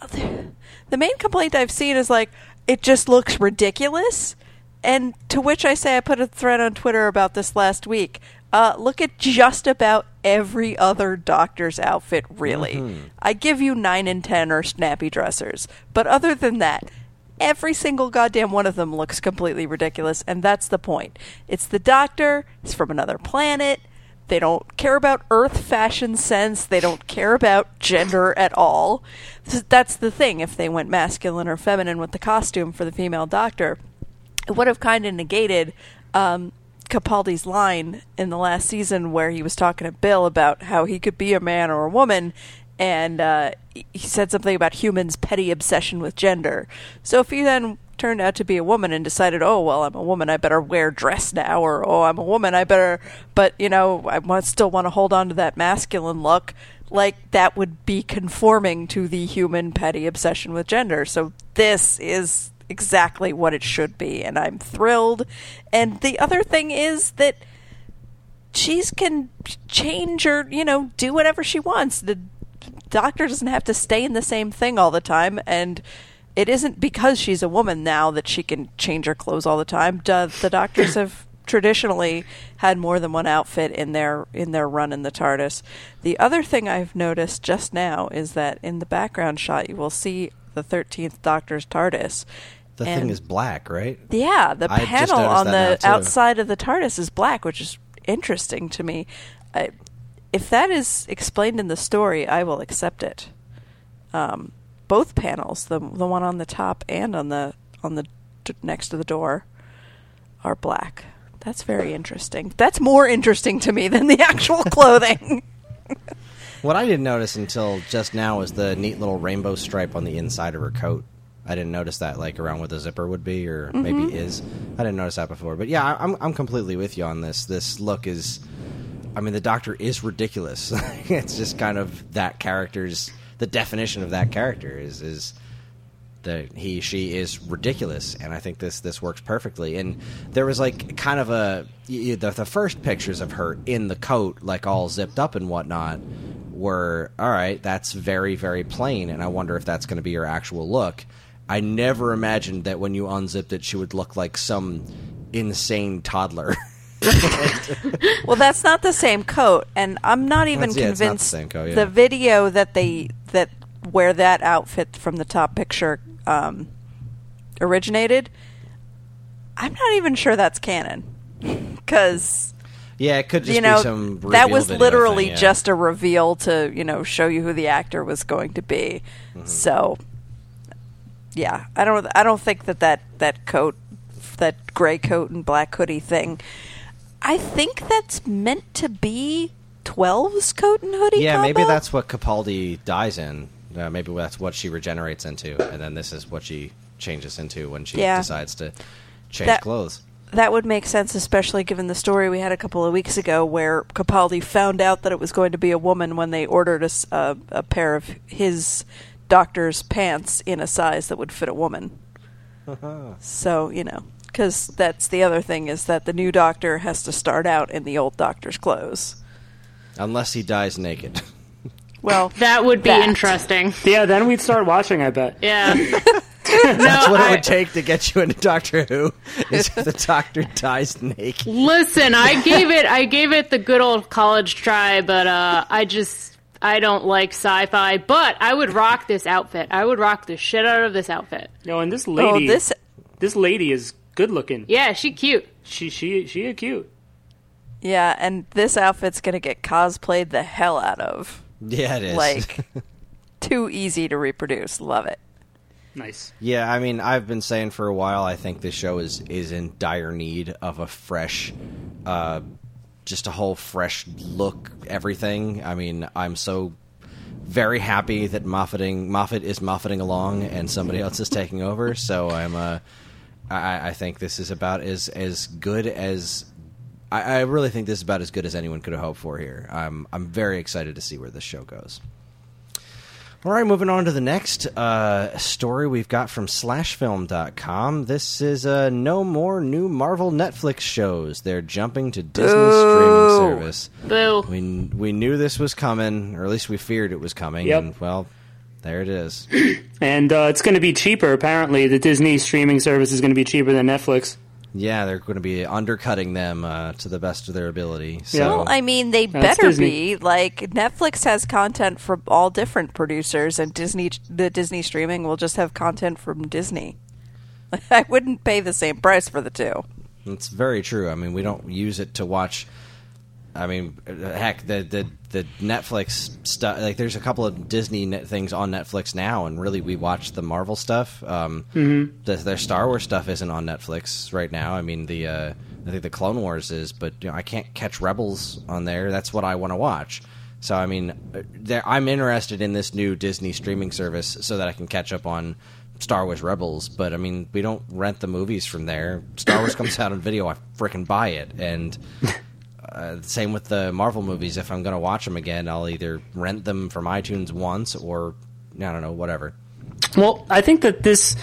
the main complaint I've seen is like it just looks ridiculous. And to which I say I put a thread on Twitter about this last week. Uh, look at just about every other doctor's outfit, really. I give you 9 and 10 are snappy dressers. But other than that, every single goddamn one of them looks completely ridiculous, and that's the point. It's the doctor, he's from another planet. They don't care about Earth fashion sense. They don't care about gender at all. That's the thing. If they went masculine or feminine with the costume for the female doctor, it would have kind of negated um, Capaldi's line in the last season where he was talking to Bill about how he could be a man or a woman, and uh, he said something about humans' petty obsession with gender. So if he then turned out to be a woman and decided, oh well, I'm a woman, I better wear dress now, or oh I'm a woman, I better, but you know, I want, still want to hold on to that masculine look. Like that would be conforming to the human petty obsession with gender. So this is exactly what it should be, and I'm thrilled. And the other thing is that she's can change or you know do whatever she wants. The doctor doesn't have to stay in the same thing all the time, and it isn't because she's a woman now that she can change her clothes all the time. The doctors have traditionally had more than one outfit in their in their run in the TARDIS. The other thing I've noticed just now is that in the background shot you will see the 13th Doctor's TARDIS.
The
And-
thing is black, right?
yeah, the
I
panel on the outside of the TARDIS is black, which is interesting to me. I, if that is explained in the story, I will accept it. Um, both panels, the the one on the top and on the on the d- next to the door, are black. That's very interesting. That's more interesting to me than the actual clothing.
What I didn't notice until just now was the neat little rainbow stripe on the inside of her coat. I didn't notice that, like around where the zipper would be, or mm-hmm. maybe is. I didn't notice that before. But yeah, I- I'm I'm completely with you on this. This look is, I mean, the Doctor is ridiculous. it's just kind of that character's the definition of that character is is that he she is ridiculous and i think this this works perfectly and there was like kind of a y- y- the, the first pictures of her in the coat like all zipped up and whatnot were all right that's very very plain and i wonder if that's going to be her actual look i never imagined that when you unzipped it she would look like some insane toddler
Well, that's not the same coat, and I'm not even
yeah, it's not the
convinced
same coat, yeah.
the video that they that where that outfit from the top picture um, originated. I'm not even sure that's canon because
Yeah, it could just
you know
be some.
that was literally
thing, yeah.
just a reveal to you know show you who the actor was going to be.
Mm-hmm.
So yeah, I don't I don't think that that that coat that gray coat and black hoodie thing. I think that's meant to be 12's coat and hoodie.
Yeah, maybe that's what Capaldi dies in. Uh, maybe that's what she regenerates into, and then this is what she changes into when she
Yeah.
decides to change
That-
clothes.
That would make sense, especially given the story we had a couple of weeks ago where Capaldi found out that it was going to be a woman when they ordered a a pair of his doctor's pants in a size that would fit a woman. so, you know, because that's the other thing is that the new doctor has to start out in the old doctor's clothes.
Unless he dies naked.
Well,
That would be
That.
interesting.
Yeah, then we'd start watching. I bet.
Yeah.
That's what
I-
it would take to get you into Doctor Who. Is if the Doctor dies naked.
Listen, I gave it I gave it the good old college try, but uh I just I don't like sci-fi, but I would rock this outfit. I would rock the shit out of this outfit.
No, and this lady,
oh,
lady,
this
this lady is good looking.
Yeah, she cute.
She she she a cute.
yeah, and this outfit's going to get cosplayed the hell out of.
Yeah, it is.
Like too easy to reproduce. Love it.
Nice.
Yeah, I mean, I've been saying for a while. I think this show is is in dire need of a fresh, uh, just a whole fresh look. Everything. I mean, I'm so very happy that Moffating Moffat is Moffating along and somebody else is taking over. So I'm uh, think this is about as as good as. I, I really think this is about as good as anyone could have hoped for here. I'm I'm very excited to see where this show goes. All right, moving on to the next uh, story we've got from slashfilm.com. This is uh, no more new Marvel Netflix shows. They're jumping to Disney streaming service.
Boo.
We we knew this was coming, or at least we feared it was coming.
Yep.
And well, there it is.
And uh, it's going to be cheaper. Apparently, the Disney streaming service is going to be cheaper than Netflix.
Yeah, they're going to be undercutting them uh, to the best of their ability. So
Yeah.
Well, I mean, they
That's
better
Disney.
be. Like Netflix has content from all different producers, and Disney, the Disney streaming will just have content from Disney. I wouldn't pay the same price for the two.
It's very true. I mean, we don't use it to watch. I mean, heck, the the the Netflix stuff. Like, there's a couple of Disney things on Netflix now, and really, we watch the Marvel stuff. Um, mm-hmm. the, their Star Wars stuff isn't on Netflix right now. I mean, the uh, I think the Clone Wars is, but you know, I can't catch Rebels on there. That's what I want to watch. So, I mean, uh, I'm interested in this new Disney streaming service so that I can catch up on Star Wars Rebels, but I mean, we don't rent the movies from there. Star Wars comes out on video, I freaking buy it. And uh, same with the Marvel movies. If I'm going to watch them again, I'll either rent them from iTunes once or I don't know, whatever.
Well, I think that this,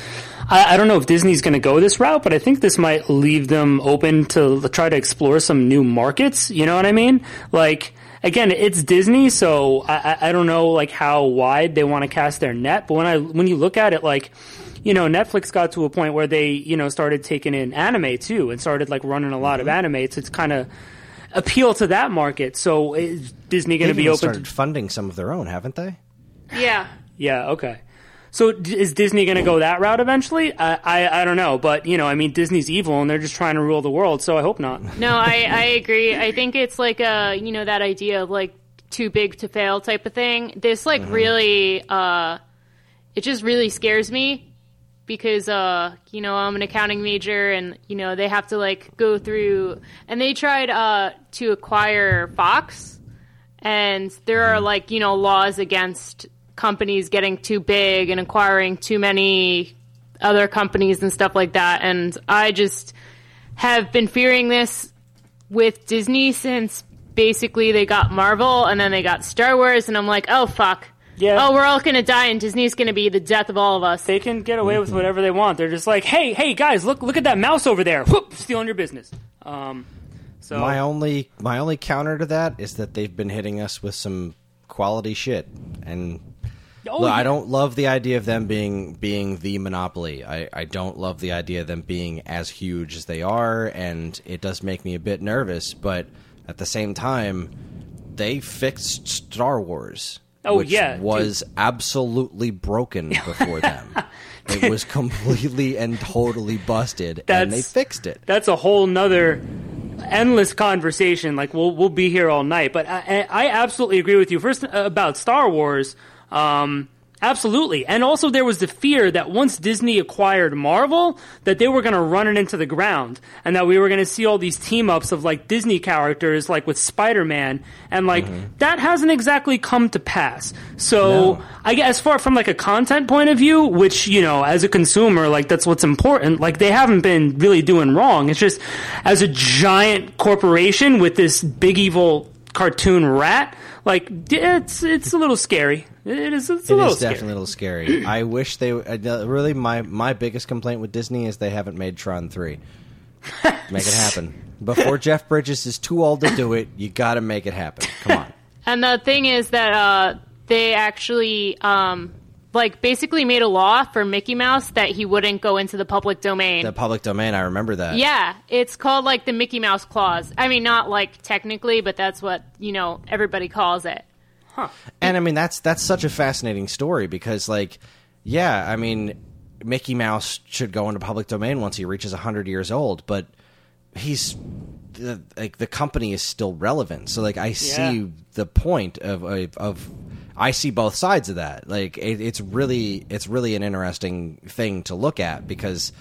I, I don't know if Disney's going to go this route, but I think this might leave them open to try to explore some new markets. You know what I mean? Like, again, it's Disney, so I, I- don't know like how wide they want to cast their net. But when I when you look at it, like, you know, Netflix got to a point where they you know started taking in anime too, and started like running a lot of anime It's kind of appeal to that market. So is Disney going to be
even
open?
started
To,
funding some of their own, haven't they?
Yeah.
yeah, okay. So is Disney going to go that route eventually? I, I I don't know, but you know, I mean, Disney's evil and they're just trying to rule the world. So I hope not.
No, I, I agree. I think it's like a you know that idea of like too big to fail type of thing. This like really uh it just really scares me because uh you know I'm an accounting major and you know they have to like go through and they tried uh to acquire Fox and there are like you know laws against companies getting too big and acquiring too many other companies and stuff like that and I just have been fearing this with Disney since basically they got Marvel and then they got Star Wars, and I'm like, oh fuck.
Yeah.
Oh, we're all gonna die, and Disney's gonna be the death of all of us.
They can get away with whatever they want. They're just like, hey, hey, guys, look look at that mouse over there, Whoop, stealing your business. Um, so
My only my only counter to that is that they've been hitting us with some quality shit, and
Oh,
Look, I don't love the idea of them being being the monopoly. I, I don't love the idea of them being as huge as they are, and it does make me a bit nervous. But at the same time, they fixed Star Wars.
Oh,
which
yeah,
was absolutely broken before them. it was completely and totally busted, and they fixed it.
that's a whole nother endless conversation. Like we'll we'll be here all night. But I, I absolutely agree with you. First uh, about Star Wars, um, absolutely, and also there was the fear that once Disney acquired Marvel, that they were going to run it into the ground, and that we were going to see all these team ups of like Disney characters, like with Spider Man, and like mm-hmm. that hasn't exactly come to pass. So
No.
I guess as far from like a content point of view, which you know, as a consumer, like that's what's important. Like they haven't been really doing wrong. It's just as a giant corporation with this big evil cartoon rat, like it's it's a little scary. It is. It's a
It
little
is definitely a little scary. I wish they uh, really my my biggest complaint with Disney is they haven't made Tron three. make it happen before Jeff Bridges is too old to do it. You got to make it happen. Come on.
And the thing is that uh, they actually, um, like, basically made a law for Mickey Mouse that he wouldn't go into the public domain.
The public domain. I remember that.
yeah, it's called like the Mickey Mouse clause. I mean, not like technically, but that's what you know everybody calls it.
And I mean that's that's such a fascinating story because like yeah, I mean Mickey Mouse should go into public domain once he reaches 100 years old, but he's the, like the company is still relevant. So like I see
Yeah.
the point of of, of I see both sides of that. Like it, it's really it's really an interesting thing to look at because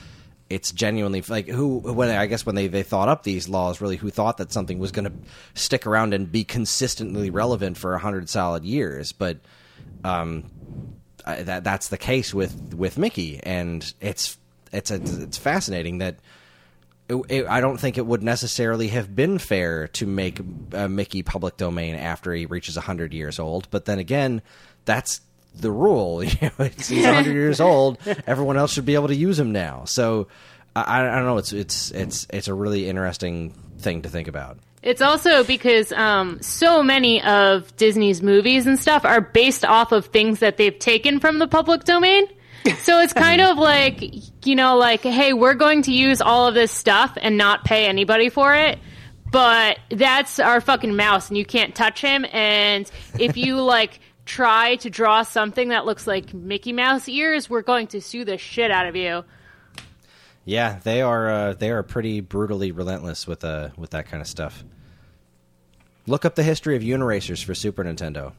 it's genuinely like who when I guess when they, they thought up these laws really who thought that something was going to stick around and be consistently relevant for a hundred solid years but um I, that that's the case with with Mickey and it's it's it's fascinating that I don't think it would necessarily have been fair to make uh, Mickey public domain after he reaches 100 years old. But then again, that's the rule. You know, it's, he's 100 years old. Everyone else should be able to use him now. So I, I don't know. It's it's it's it's a really interesting thing to think about.
It's also because um, so many of Disney's movies and stuff are based off of things that they've taken from the public domain. So it's kind of like, you know, like, hey, we're going to use all of this stuff and not pay anybody for it. But that's our fucking mouse and you can't touch him. And if you like try to draw something that looks like Mickey Mouse ears, we're going to sue the shit out of you.
Yeah, they are uh, they are pretty brutally relentless with uh with that kind of stuff. Look up the history of Uniracers for Super Nintendo.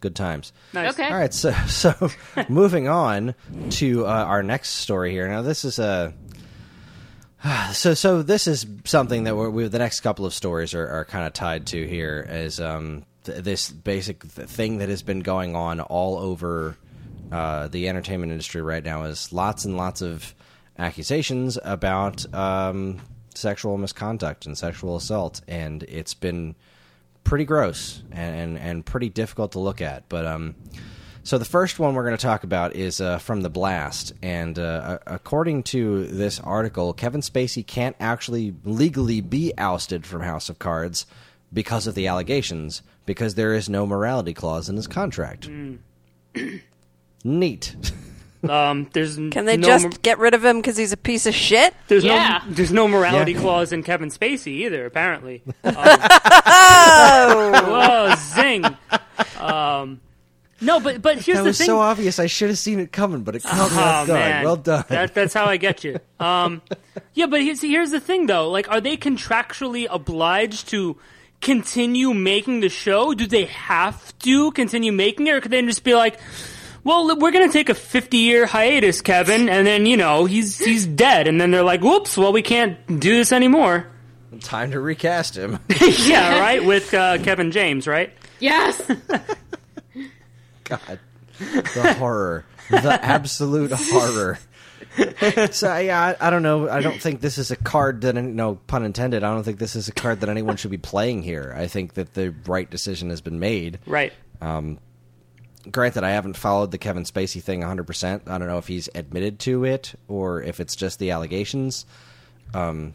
Good times.
Nice.
Okay.
All right, so so moving on to uh, our next story here. Now this is a so so this is something that we're, we the next couple of stories are, are kind of tied to here as um th- this basic th- thing that has been going on all over uh, the entertainment industry right now is lots and lots of accusations about um, sexual misconduct and sexual assault, and it's been pretty gross and, and, and pretty difficult to look at. But um, so the first one we're going to talk about is uh, from the blast, and uh, according to this article, Kevin Spacey can't actually legally be ousted from House of Cards because of the allegations, because there is no morality clause in his contract. Neat.
Um, there's
Can they
no
just
mor-
get rid of him because he's a piece of shit?
there's
Yeah.
no there's no morality
Yeah.
clause in Kevin Spacey either. Apparently. Um,
Oh,
Whoa, zing. Um, no, but but here's
That
the
was
thing.
so obvious. I should have seen it coming, but it caught me off
Oh,
guard. Well done.
That, that's how I get you. Um, yeah, but here's, here's the thing, though. Like, are they contractually obliged to continue making the show? Do they have to continue making it, or could they just be like, "Well, we're going to take a 50 year hiatus, Kevin," and then you know he's he's dead, and then they're like, "Whoops! Well, we can't do this anymore."
Time to recast him.
yeah, right. With uh, Kevin James, right?
Yes.
God, the horror, the absolute horror. so yeah, I, I don't know. I don't think this is a card that, any- no pun intended. I don't think this is a card that anyone should be playing here. I think that the right decision has been made.
Right.
Um, granted, I haven't followed the Kevin Spacey thing 100. percent I don't know if he's admitted to it or if it's just the allegations.
Um,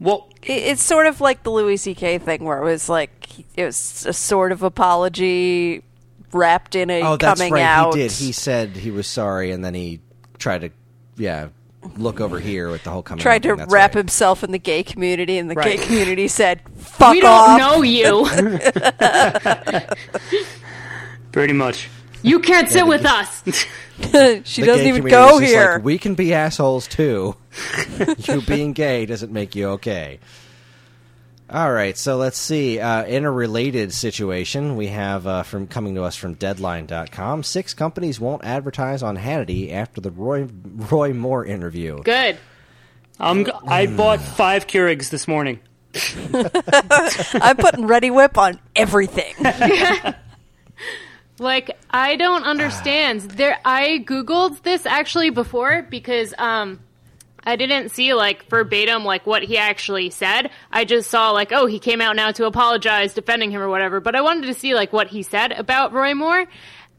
well, it's sort of like the Louis C.K. thing, where it was like it was a sort of apology wrapped in a
Oh, that's
coming
right.
out.
He did. He said he was sorry, and then he tried to, yeah, look over here with the whole coming.
tried
out
to
thing.
Wrap
right.
himself in the gay community, and the
Right.
gay community said, "Fuck
we
off."
don't know you.
Pretty much.
You can't sit with us.
she doesn't even go here.
Like, we can be assholes too. you being gay doesn't make you okay. All right, so let's see. Uh, in a related situation, we have uh, from coming to us from Deadline.com. Six companies won't advertise on Hannity after the Roy Roy Moore interview.
Good.
I'm, g- I bought five Keurigs this morning.
I'm putting Reddi-wip on everything.
Like I don't understand. There I googled this actually before because um I didn't see like verbatim like what he actually said. I just saw like oh he came out now to apologize defending him or whatever, but I wanted to see like what he said about Roy Moore.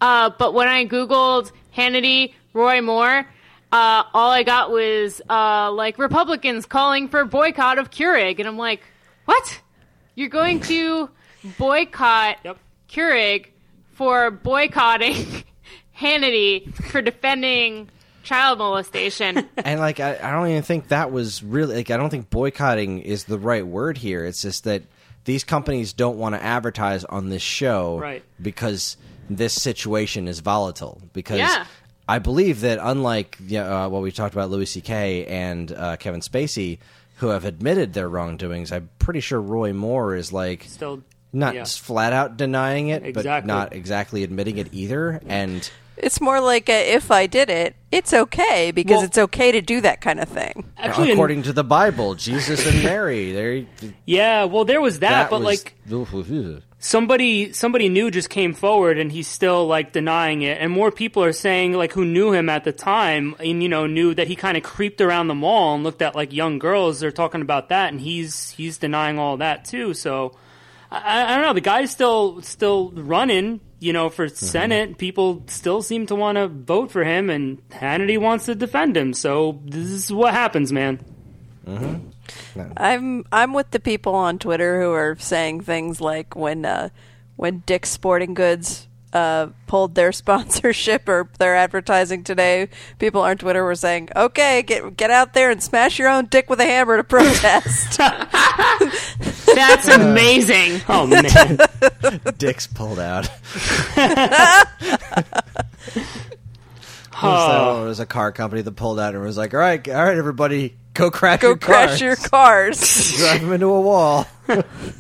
Uh but when I googled Hannity Roy Moore uh, all I got was uh, like Republicans calling for boycott of Keurig, and I'm like, what? You're going to boycott
Yep.
Keurig for boycotting Hannity for defending child molestation.
and like I, I don't even think that was really like I don't think boycotting is the right word here. It's just that these companies don't want to advertise on this show
Right.
because this situation is volatile. Because
Yeah.
I believe that unlike uh, what we talked about Louis C.K. and uh, Kevin Spacey, who have admitted their wrongdoings, I'm pretty sure Roy Moore is like
Still,
not
yeah.
flat out denying it, but not exactly admitting it either. And
It's more like a, if I did it, it's okay because
Well-
it's okay to do that kind of thing.
Actually, in-
according to the Bible, Jesus and Mary, they
yeah, well, there was that,
that
but
was,
like somebody somebody new just came forward and he's still like denying it. And more people are saying like who knew him at the time and you know knew that he kind of creeped around the mall and looked at like young girls. They're talking about that and he's he's denying all that too. So I, I don't know. The guy's still still running you know for senate. People still seem to want to vote for him and Hannity wants to defend him. So this is what happens man.
I'm I'm with the people on Twitter who are saying things like when uh, when Dick's Sporting Goods uh, pulled their sponsorship or their advertising today. People on Twitter were saying, "Okay, get get out there and smash your own dick with a hammer to protest."
That's amazing.
oh man
dicks pulled out.
Oh.
So it was a car company that pulled out and was like, "All right, all right, everybody, go crash
Go
your
crash
cars.
your cars.
drive them into a wall."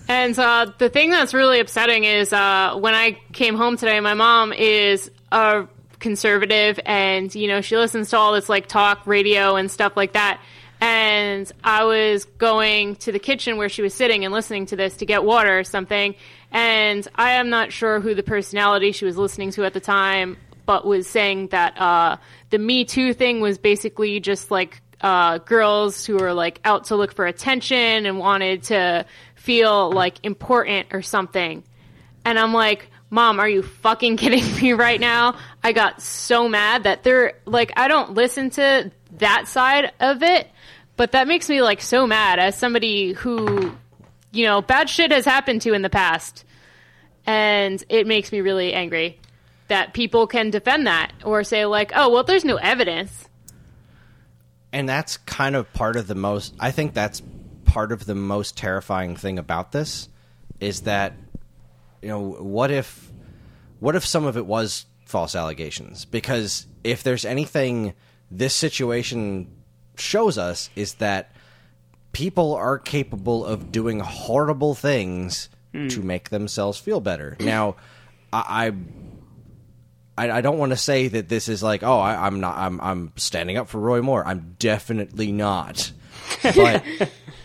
And uh, the thing that's really upsetting is uh, when I came home today, my mom is a conservative, and you know she listens to all this like talk radio and stuff like that. And I was going to the kitchen where she was sitting and listening to this to get water or something. And I am not sure who the personality she was listening to at the time, but was saying that uh, the Me Too thing was basically just like uh, girls who were like out to look for attention and wanted to feel like important or something. And I'm like, Mom, are you fucking kidding me right now? I got so mad that they're like, I don't listen to that side of it, but that makes me like so mad as somebody who, you know, bad shit has happened to in the past. And it makes me really angry that people can defend that or say, like, oh, well, there's no evidence.
and that's kind of part of the most i think that's part of the most terrifying thing about this is that you know what if what if some of it was false allegations because if there's anything this situation shows us is that people are capable of doing horrible things hmm. to make themselves feel better now i, I I, I don't want to say that this is like, oh, I, I'm not, I'm, I'm standing up for Roy Moore. I'm definitely not. But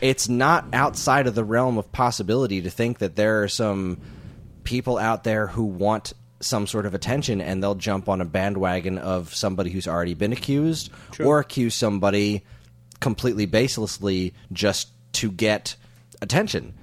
it's not outside of the realm of possibility to think that there are some people out there who want some sort of attention and they'll jump on a bandwagon of somebody who's already been accused or accuse somebody completely baselessly just to get attention.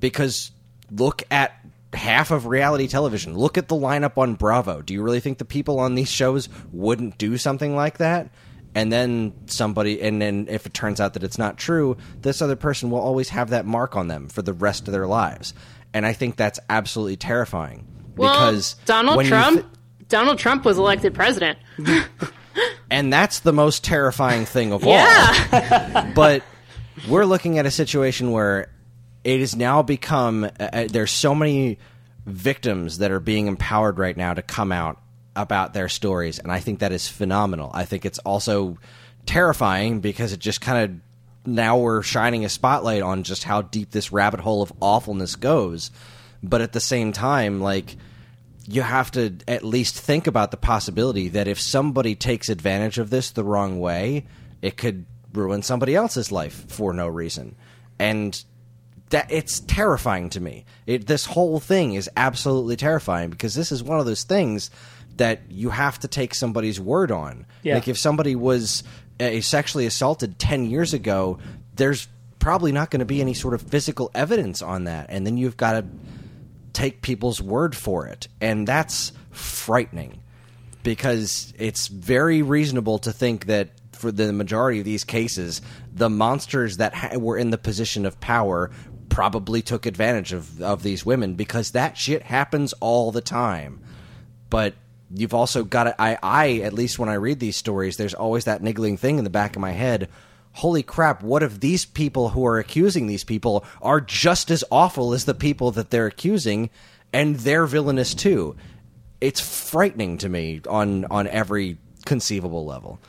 Because look at half of reality television. Look at the lineup on Bravo. Do you really think the people on these shows wouldn't do something like that? And then somebody, and then if it turns out that it's not true, this other person will always have that mark on them for the rest of their lives. And I think that's absolutely terrifying.
Well,
because
Donald Trump,
thi-
Donald Trump was elected president.
and that's the most terrifying thing of all.
Yeah.
but we're looking at a situation where it has now become uh, uh, there's so many victims that are being empowered right now to come out about their stories, and I think that is phenomenal. I think it's also terrifying because it just kind of now we're shining a spotlight on just how deep this rabbit hole of awfulness goes. But at the same time, like you have to at least think about the possibility that if somebody takes advantage of this the wrong way, it could ruin somebody else's life for no reason. And that it's terrifying to me. It, this whole thing is absolutely terrifying because this is one of those things that you have to take somebody's word on.
Yeah.
Like if somebody was uh, sexually assaulted 10 years ago, there's probably not going to be any sort of physical evidence on that. And then you've got to take people's word for it. And that's frightening because it's very reasonable to think that for the majority of these cases, the monsters that ha- were in the position of power probably took advantage of, of these women because that shit happens all the time. But you've also got to, I, I, at least when I read these stories, there's always that niggling thing in the back of my head. Holy crap, what if these people who are accusing these people are just as awful as the people that they're accusing and they're villainous too? It's frightening to me on, on every conceivable level.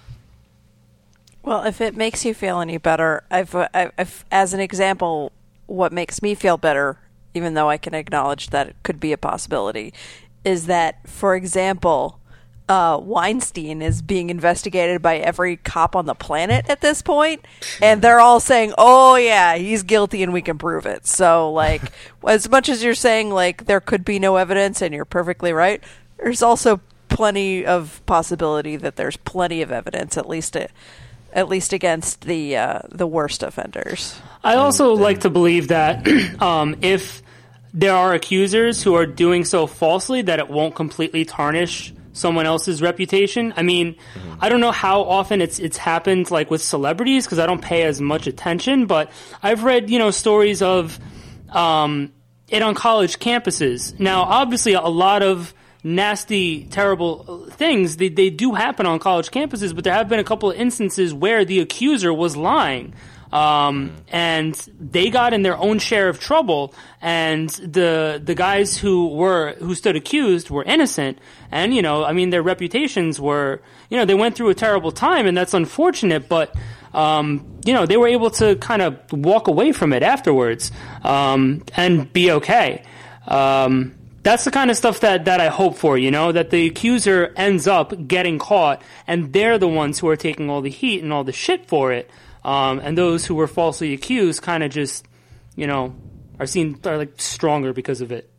Well, if it makes you feel any better, as an example, what makes me feel better, even though I can acknowledge that it could be a possibility, is that, for example, uh, Weinstein is being investigated by every cop on the planet at this point, and they're all saying, "Oh yeah, he's guilty, and we can prove it." So, like, as much as you're saying like there could be no evidence, and you're perfectly right, there's also plenty of possibility that there's plenty of evidence, at least uh, at least against the uh, the worst offenders.
I also like to believe that um, if there are accusers who are doing so falsely, that it won't completely tarnish someone else's reputation. I mean, I don't know how often it's it's happened like with celebrities because I don't pay as much attention, but I've read you know stories of um, it on college campuses. Now, obviously, a lot of nasty, terrible things they, they do happen on college campuses, but there have been a couple of instances where the accuser was lying. Um, and they got in their own share of trouble, and the the guys who were who stood accused were innocent, and you know, I mean, their reputations were, you know, they went through a terrible time, and that's unfortunate, but um, you know, they were able to kind of walk away from it afterwards um, and be okay. Um, that's the kind of stuff that, that I hope for, you know, that the accuser ends up getting caught and they're the ones who are taking all the heat and all the shit for it. Um, and those who were falsely accused kind of just, you know, are seen are like stronger because of it.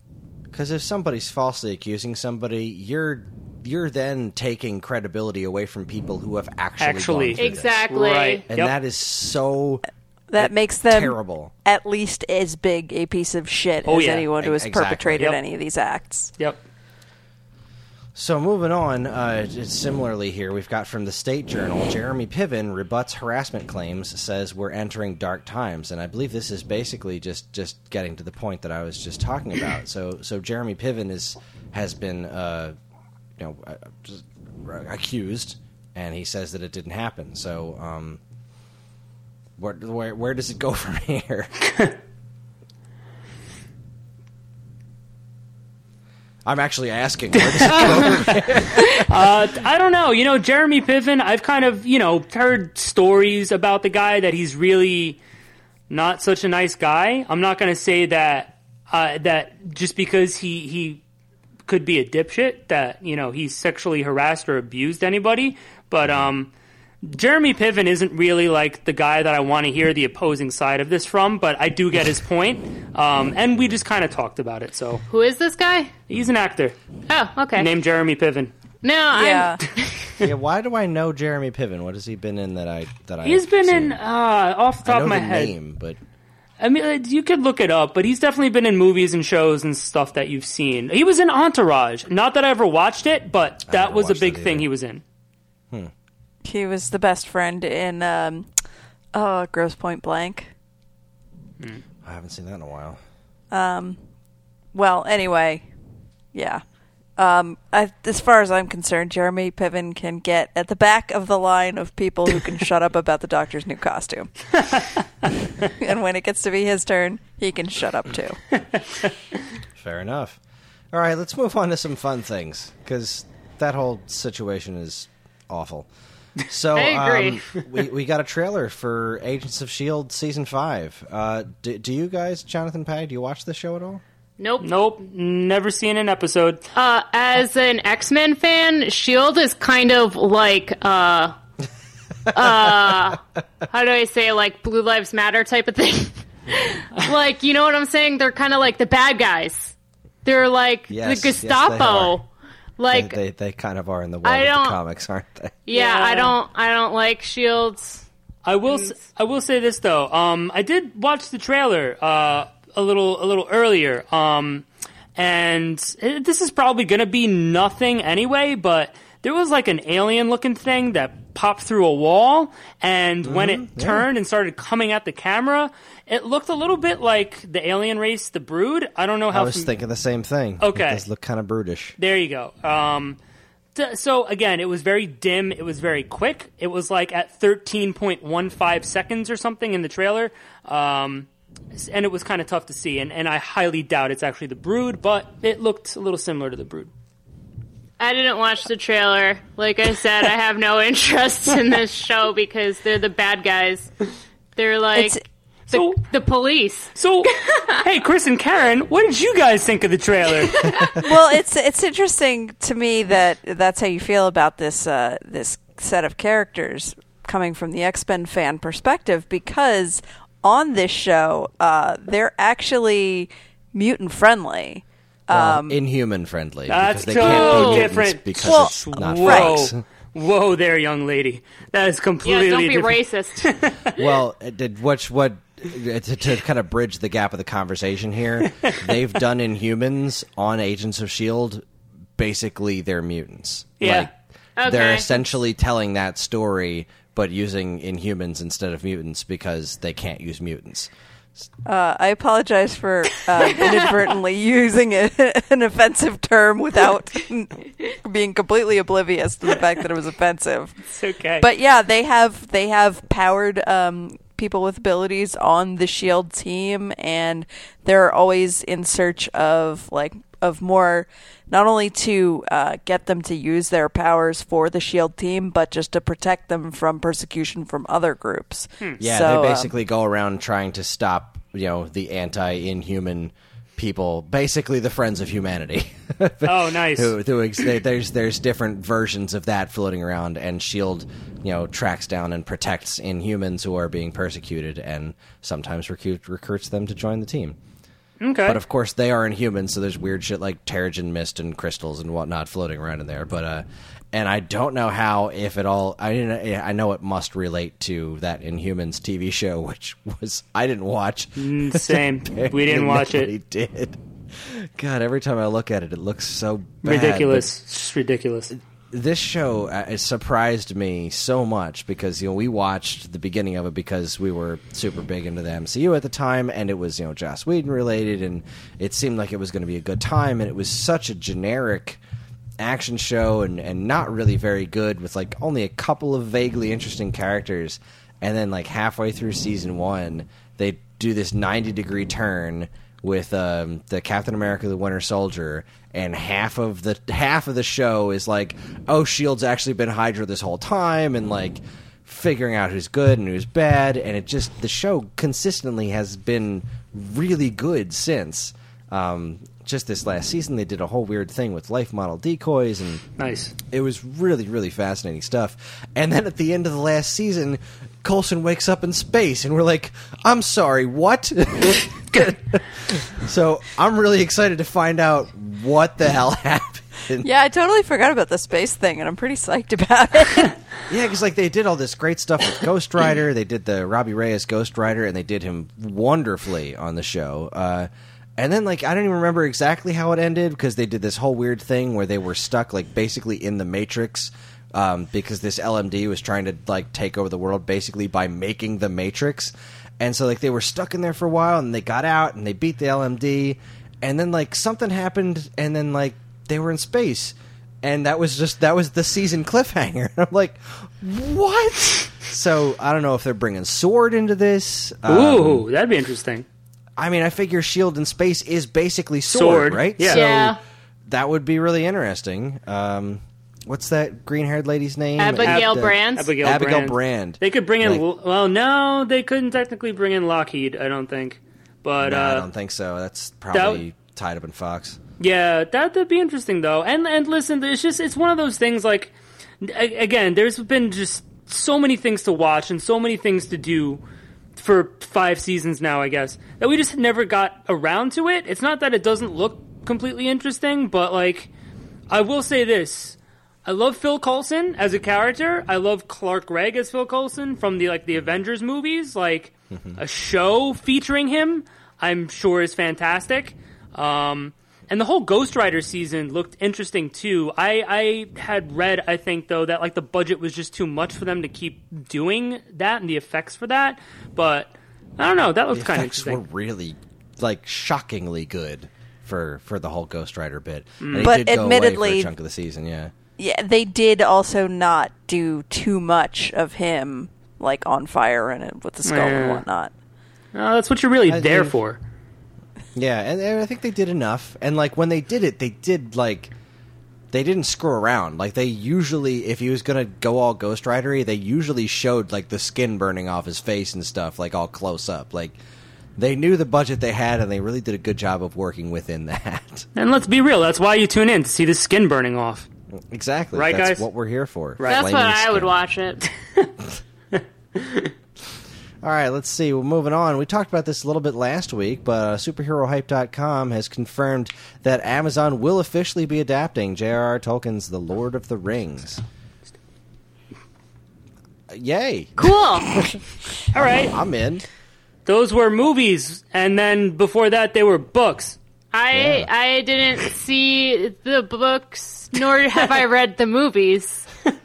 Because if somebody's falsely accusing somebody, you're you're then taking credibility away from people who have actually,
Actually.
gone through this.
Exactly.
Right.
and
Yep.
that is so
That makes them
terrible.
at least as big a piece of shit
Oh,
as
yeah.
anyone who has
Exactly.
perpetrated
Yep.
any of these acts.
Yep.
So moving on, uh, similarly here, we've got from the State Journal, Jeremy Piven rebuts harassment claims, says we're entering dark times, and I believe this is basically just just getting to the point that I was just talking about. So so Jeremy Piven is has been uh, you know uh, accused, and he says that it didn't happen. So um, where where where does it go from here? I'm actually asking.
Uh, I don't know. You know, Jeremy Piven, I've kind of, you know, heard stories about the guy that he's really not such a nice guy. I'm not going to say that uh, that just because he he could be a dipshit that, you know, he sexually harassed or abused anybody, but um Jeremy Piven isn't really like the guy that I want to hear the opposing side of this from, but I do get his point. Um, and we just kind of talked about it. So
Who is this guy?
he's an actor
Oh, okay.
named Jeremy Piven.
no,
Yeah.
I'm,
yeah, why do I know Jeremy Piven? What has he been in that I that I?
He's been
seen?
in uh, off the
I
top
know
of my
the
head.
name, but
I mean, uh, you could look it up, but he's definitely been in movies and shows and stuff that you've seen. He was in Entourage. Not that I ever watched it, but that was a big thing he was in.
He was the best friend in um, oh, Grosse Pointe Blank.
I haven't seen that in a while.
Um, Well, anyway, yeah. Um, I, as far as I'm concerned, Jeremy Piven can get at the back of the line of people who can shut up about the Doctor's new costume. and when it gets to be his turn, he can shut up too.
Fair enough. All right, let's move on to some fun things because that whole situation is awful. So
I agree.
Um, we we got a trailer for Agents of Shield season five. Uh, do, do you guys, Jonathan Pag, do you watch this show at all?
Nope.
Nope, never seen an episode.
Uh, as an X Men fan, Shield is kind of like uh, uh, how do I say like Blue Lives Matter type of thing. like you know what I'm saying? They're kind of like the bad guys. They're like
Yes,
the
yes, they
Gestapo.
are.
Like
they, they they kind of are in the world of the comics, aren't they?
yeah,
Yeah.
I don't I don't like Shields.
I will. s- I will say this though. Um, I did watch the trailer uh, a little a little earlier. Um, and it, this is probably going to be nothing anyway. But there was like an alien looking thing that popped through a wall, and when it turned and started coming at the camera, it looked a little bit like the alien race, the Brood. I don't know how.
I was
fam-
thinking the same thing.
Okay.
it does look kind of brutish.
There you go. Um, so again, it was very dim. It was very quick. It was like at 13.15 seconds or something in the trailer. Um, and it was kind of tough to see. And, and I highly doubt it's actually the Brood, but it looked a little similar to the Brood.
I didn't watch the trailer. Like I said, I have no interest in this show because they're the bad guys. They're like the,
So-
the police.
So, hey, Chris and Karen, what did you guys think of the trailer?
well, it's it's interesting to me that that's how you feel about this uh, this set of characters coming from the X Men fan perspective because on this show uh, they're actually mutant friendly.
Well, inhuman friendly
Um, That's
because they can't be
totally different.
because
Well,
it's not
Whoa.
facts.
Whoa there, young lady. That is completely.
Yeah, don't be
different.
racist.
Well, did what's what to, to kind of bridge the gap of the conversation here. they've done Inhumans on Agents of Shield. Basically, they're mutants.
Yeah.
Like, they're essentially telling that story, but using Inhumans instead of mutants because they can't use mutants.
Uh, I apologize for uh, inadvertently using a, an offensive term without being completely oblivious to the fact that it was offensive.
It's okay.
But yeah, they have they have powered um, people with abilities on the Shield team, and they're always in search of like of more, not only to uh, get them to use their powers for the Shield team, but just to protect them from persecution from other groups.
Yeah,
So,
they
um,
basically go around trying to stop, you know, the anti-inhuman people, basically the friends of humanity.
oh, nice.
who, who ex- there- there's there's different versions of that floating around, and Shield, you know, tracks down and protects Inhumans who are being persecuted, and sometimes recruit, recruits them to join the team.
Okay.
But of course, they are Inhumans, so there's weird shit like Terrigen mist and crystals and whatnot floating around in there. But uh, and I don't know how, if at all. I didn't. I know it must relate to that Inhumans TV show, which was I didn't watch.
Mm, Same. We didn't watch it.
Did. God, every time I look at it, it looks so bad.
Ridiculous. It's just ridiculous.
This show uh, surprised me so much because you know we watched the beginning of it because we were super big into the MCU at the time and it was you know Joss Whedon related and it seemed like it was going to be a good time and it was such a generic action show and and not really very good with like only a couple of vaguely interesting characters and then like halfway through season 1 they do this 90 degree turn with um, the Captain America: The Winter Soldier, and half of the half of the show is like, oh, Shield's actually been Hydra this whole time, and like figuring out who's good and who's bad, and it just the show consistently has been really good since. Um, just this last season, they did a whole weird thing with life model decoys and
Nice.
it was really, really fascinating stuff. And then at the end of the last season, Coulson wakes up in space, and we're like, "I'm sorry, what?" so I'm really excited to find out what the hell happened.
Yeah, I totally forgot about the space thing, and I'm pretty psyched about it.
Yeah, because like they did all this great stuff with Ghost Rider. They did the Robbie Reyes Ghost Rider, and they did him wonderfully on the show. Uh, and then like I don't even remember exactly how it ended because they did this whole weird thing where they were stuck like basically in the Matrix. Um, because this LMD was trying to like take over the world basically by making the Matrix, and so like they were stuck in there for a while, and they got out and they beat the LMD, and then like something happened, and then like they were in space, and that was just that was the season cliffhanger. I'm like, what? so I don't know if they're bringing Sword into this. Um,
Ooh, that'd be interesting.
I mean, I figure Shield in space is basically Sword,
Sword,
right?
yeah.
So
Yeah.
that would be really interesting. Um, what's that green haired lady's name?
Abigail
Uh,
Brands.
Abigail,
Abigail
Brand.
Brand.
They could bring in.
Like-
well, no, they couldn't technically bring in Lockheed. I don't think. But
No, I
uh,
don't think so. That's probably tied up in Fox.
Yeah, that would be interesting though. And and listen, it's just it's one of those things. Like a- again, there's been just so many things to watch and so many things to do for five seasons now. I guess that we just never got around to it. It's not that it doesn't look completely interesting, but like I will say this. I love Phil Coulson as a character. I love Clark Gregg as Phil Coulson from the like the Avengers movies. Like a show featuring him, I'm sure is fantastic. Um, and the whole Ghost Rider season looked interesting too. I, I had read, I think though, that like the budget was just too much for them to keep doing that and the effects for that. But I don't know. That looked kind of
effects were really, like, shockingly good for for the whole Ghost Rider bit. And it
But
did go away for
admittedly-
a chunk of the season. Yeah.
Yeah, they did also not do too much of him, like on fire and it with the skull and whatnot.
No, that's what you're really
I
there for.
Yeah, and, and I think they did enough. And like when they did it, they did like they didn't screw around. Like they usually, if he was gonna go all Ghost Ridery, they usually showed like the skin burning off his face and stuff, like all close up. Like they knew the budget they had, and they really did a good job of working within that.
And let's be real. That's why you tune in to see the skin burning off.
Exactly,
Right,
That's
guys?
what we're here for.
Right.
That's
Flaming
what I would
skin.
watch it.
All right, let's see. We're moving on. We talked about this a little bit last week, but uh, SuperheroHype.com has confirmed that Amazon will officially be adapting J.R.R. Tolkien's The Lord of the Rings. Uh, Yay!
cool.
All right.
I'm in.
Those were movies, and then before that, they were books.
I
Yeah.
I didn't see the books, nor have I read the movies.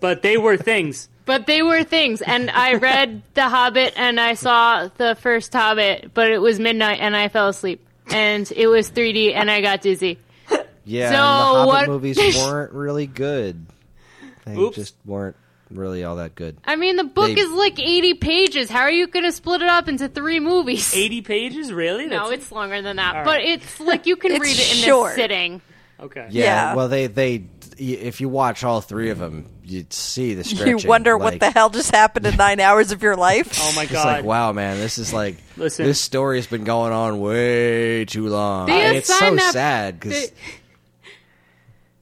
But they were things.
But they were things, and I read The Hobbit, and I saw the first Hobbit, but it was midnight, and I fell asleep, and it was 3D, and I got dizzy.
Yeah,
So
and the Hobbit
what-
movies weren't really good. They
Oops.
just weren't really all that good.
I mean, the book
They-
is like 80 pages. How are you going to split it up into three movies?
80 pages? Really?
No, it's longer than that,
All
but it's like you can
It's
read it in
short.
a sitting.
Okay.
Yeah,
Yeah.
well, they they if you watch all three of them, you'd see the
You
stretching.
wonder what
like-
the hell just happened in nine hours of your life.
Oh my god.
It's
god.
like, wow, man, this is like
Listen.
this story has been going on way too long.
They
and it's so
assigned that-
sad because
they-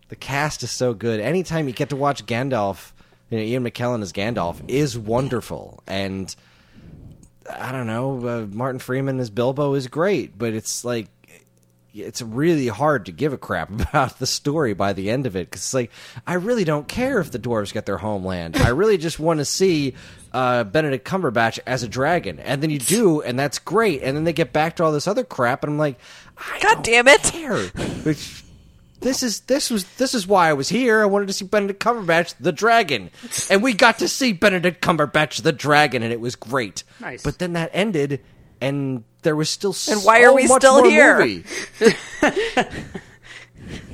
the cast is so good. Anytime you get to watch Gandalf, you know, Ian McKellen as Gandalf is wonderful, and I don't know, uh, Martin Freeman as Bilbo is great, but it's like it's really hard to give a crap about the story by the end of it because it's like I really don't care if the dwarves get their homeland. I really just want to see uh, Benedict Cumberbatch as a dragon, and then you do, and that's great. And then they get back to all this other crap, and I'm like, I
God damn it.
care. Which this is this was this is why I was here. I wanted to see Benedict Cumberbatch the dragon, and we got to see Benedict Cumberbatch the dragon, and it was great.
Nice.
But then that ended, and there was still
And why are
so
we
much
still here?
movie.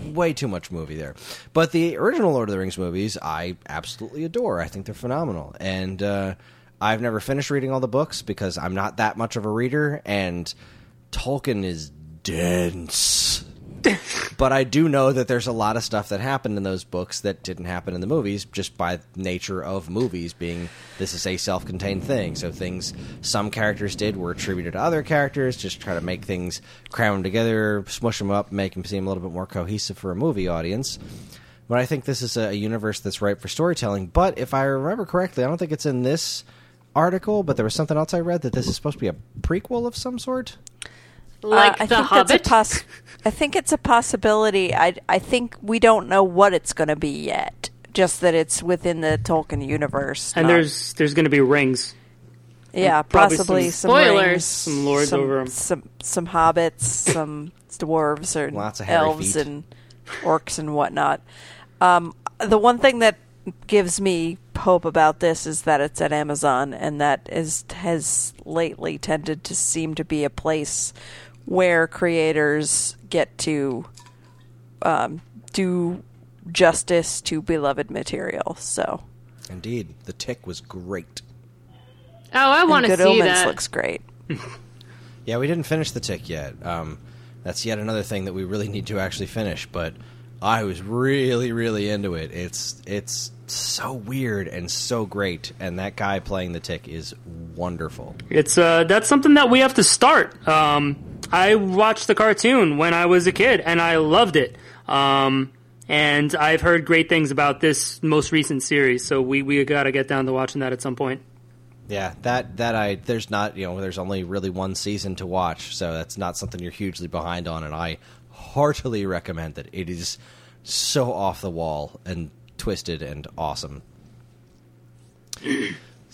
Way too much movie there. But the original Lord of the Rings movies, I absolutely adore. I think they're phenomenal. And uh, I've never finished reading all the books because I'm not that much of a reader, and Tolkien is dense. but I do know that there's a lot of stuff that happened in those books that didn't happen in the movies just by nature of movies being this is a self-contained thing. So things some characters did were attributed to other characters, just try to make things cram them together, smush them up, make them seem a little bit more cohesive for a movie audience. But I think this is a universe that's ripe for storytelling. But if I remember correctly, I don't think it's in this article, but there was something else I read that this is supposed to be a prequel of some sort.
Like
Uh, I
The
think
Hobbit.
That's a poss- I think it's a possibility. I I think we don't know what it's going to be yet. Just that it's within the Tolkien universe.
and
not-
there's there's going to be rings.
yeah, possibly
some
some,
spoilers.
rings,
Some lords
some,
over 'em.
some some hobbits, some dwarves, or
Lots of
elves
feet.
and orcs and whatnot. Um, the one thing that gives me hope about this is that it's at Amazon, and that is has lately tended to seem to be a place where creators get to um, do justice to beloved material. So,
Indeed, the tick was great.
Oh, I want to see
Omens
that.
looks great.
Yeah, we didn't finish the tick yet. Um, that's yet another thing that we really need to actually finish. But I was really, really into it. It's it's so weird and so great, and that guy playing the tick is wonderful.
It's uh, that's something that we have to start. Um, I watched the cartoon when I was a kid, and I loved it. Um, and I've heard great things about this most recent series, so we we got to get down to watching that at some point.
Yeah, that that I there's not you know there's only really one season to watch, so that's not something you're hugely behind on, and I heartily recommend it. It is so off the wall and twisted and awesome.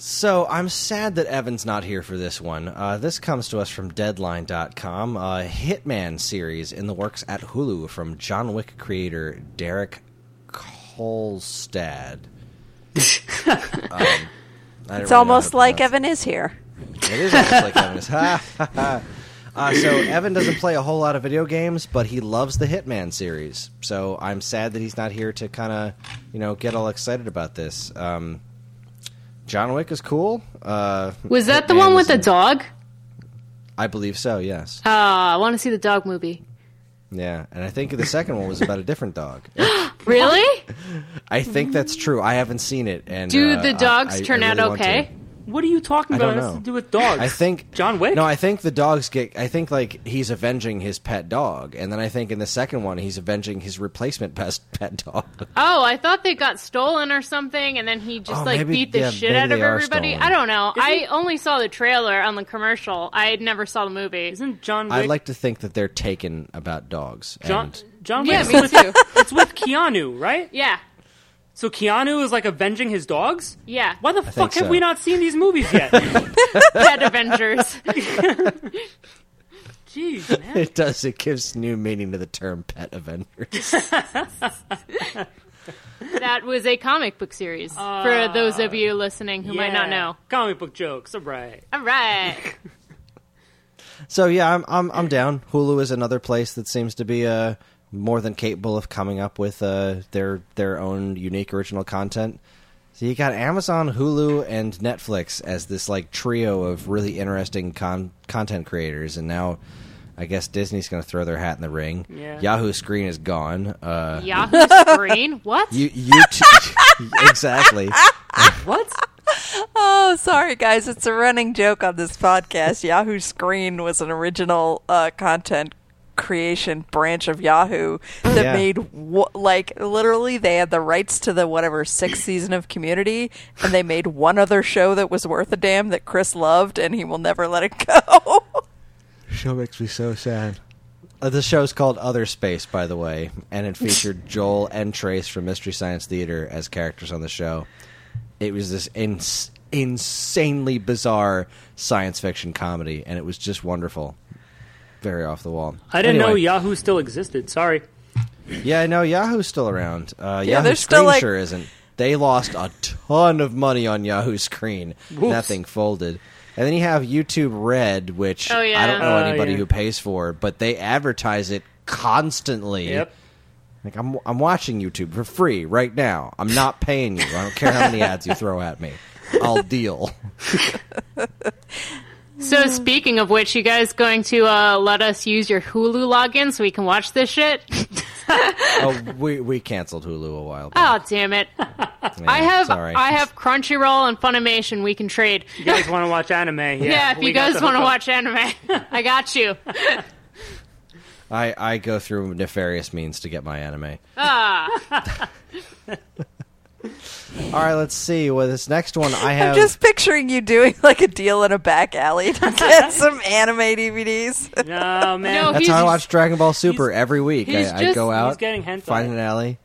So I'm sad that Evan's not here for this one. Uh, this comes to us from Deadline.com, a Hitman series in the works at Hulu from John Wick creator Derek Kolstad. um,
It's
really
almost like Evan is here.
It is almost like Evan is. Uh, so Evan doesn't play a whole lot of video games, but he loves the Hitman series. So I'm sad that he's not here to kind of, you know, get all excited about this. Um, John Wick is cool. Uh,
Was that the one with the
in-
dog?
I believe so. Yes.
Uh, I want to see the dog movie.
Yeah, and I think the second one was about a different dog.
Really?
I think that's true. I haven't seen it. And
Do
uh,
the dogs
I- I
turn
really
out okay?
To.
What are you talking
I
about?
don't
It has
know.
to do with dogs.
I think
John Wick.
No, I think the dogs get. I think like he's avenging his pet dog, and then I think in the second one he's avenging his replacement pet pet dog.
Oh, I thought they got stolen or something, and then he just
Oh,
like
maybe-
beat the
yeah,
shit
maybe
out of
they are
everybody.
stolen.
I don't know. I only saw the trailer on the commercial. I never saw the movie.
Isn't John Wick?
I like to think that they're taken about dogs.
John
and
John
Yeah,
Wick.
me
with,
too.
It's with Keanu, right?
Yeah,
So Keanu is like avenging his dogs.
yeah.
Why the fuck have
so.
we not seen these movies yet?
Pet Avengers.
Jeez, man.
it does. It gives new meaning to the term pet avengers.
that was a comic book series for those of you listening who might not know.
Comic book jokes, all right.
All right.
so yeah, I'm I'm I'm down. Hulu is another place that seems to be uh, more than capable of coming up with uh, their their own unique original content. So you got Amazon, Hulu, and Netflix as this like trio of really interesting con- content creators, and now I guess Disney's going to throw their hat in the ring.
Yeah.
Yahoo Screen is gone. Uh,
Yahoo Screen. What?
You you t- exactly.
What?
Oh, sorry, guys. It's a running joke on this podcast. Yahoo Screen was an original uh, content creation branch of Yahoo that
Yeah.
made w- like literally they had the rights to the whatever sixth season of Community, and they made one other show that was worth a damn that Chris loved, and he will never let it go.
Show makes me so sad. Uh, the show's called Other Space, by the way, and it featured Joel and Trace from Mystery Science Theater as characters on the show. It was this ins- insanely bizarre science fiction comedy, and it was just wonderful. Very off the wall.
I didn't know Yahoo still existed. Sorry.
Yeah, no, Yahoo's still around. Uh,
Yeah,
Yahoo Screen
still, like-
sure isn't. They lost a ton of money on Yahoo Screen.
Whoops.
That thing folded. And then you have YouTube Red, which
Oh, yeah.
I don't know
Oh,
anybody
yeah.
who pays for, but they advertise it constantly.
Yep.
Like I'm, I'm watching YouTube for free right now. I'm not paying you. I don't care how many ads you throw at me. I'll deal.
So speaking of which, you guys going to uh, let us use your Hulu login so we can watch this shit?
Oh, we we canceled Hulu a while back.
Oh damn it!
Yeah,
I have
sorry.
I have Crunchyroll and Funimation. We can trade.
You guys want to watch anime? Yeah,
Yeah, if you guys want to watch anime, I got you.
I I go through nefarious means to get my anime.
Ah,
All right, let's see. Well, this next one I have.
I'm just picturing you doing like a deal in a back alley to get some anime DVDs.
No man.
No,
That's
he's-
how I watch Dragon Ball Super every week.
he's
I, I
just-
go out,
he's getting hentai.
find an alley.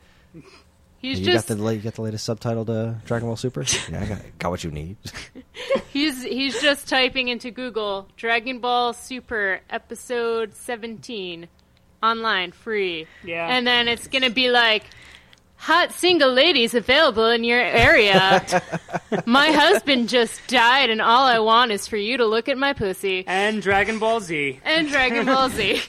he's
you
just
got the la- you got the latest subtitled uh, Dragon Ball Super. Yeah, I got got what you need.
he's he's just typing into Google Dragon Ball Super episode seventeen online free.
Yeah.
and then it's gonna be like. Hot single ladies available in your area. my husband just died, and all I want is for you to look at my pussy.
and Dragon Ball Z.
And Dragon Ball Z.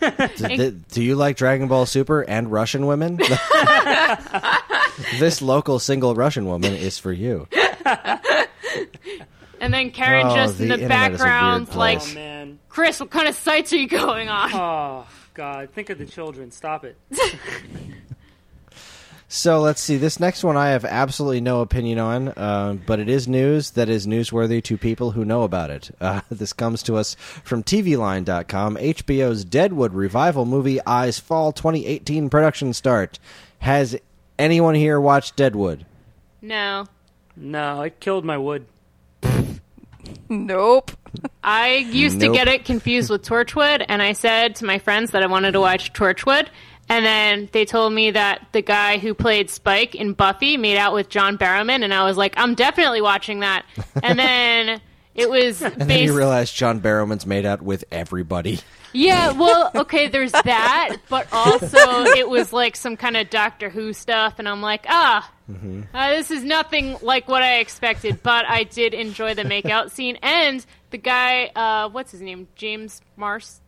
do you like Dragon Ball Super and Russian women? this local single Russian woman is for you.
And then Karen
Oh,
just in
the
the
internet is a weird
background, like.
Oh man.
Chris, what kind of sites are you going on?
Oh God, think of the children. Stop it.
So let's see. This next one I have absolutely no opinion on, uh, but it is news that is newsworthy to people who know about it. Uh, this comes to us from TVLine.com. HBO's Deadwood revival movie Eyes Fall 2018 production start. Has anyone here watched Deadwood?
No.
No, I killed my wood.
Nope.
I used
Nope.
to get it confused with Torchwood, and I said to my friends that I wanted to watch Torchwood. And then they told me that the guy who played Spike in Buffy made out with John Barrowman, and I was like, I'm definitely watching that. And then it was
And then you realize John Barrowman's made out with everybody.
Yeah, well, okay, there's that, but also it was like some kind of Doctor Who stuff, and I'm like, ah, uh, this is nothing like what I expected, but I did enjoy the makeout scene, and the guy, uh, what's his name? James Mars?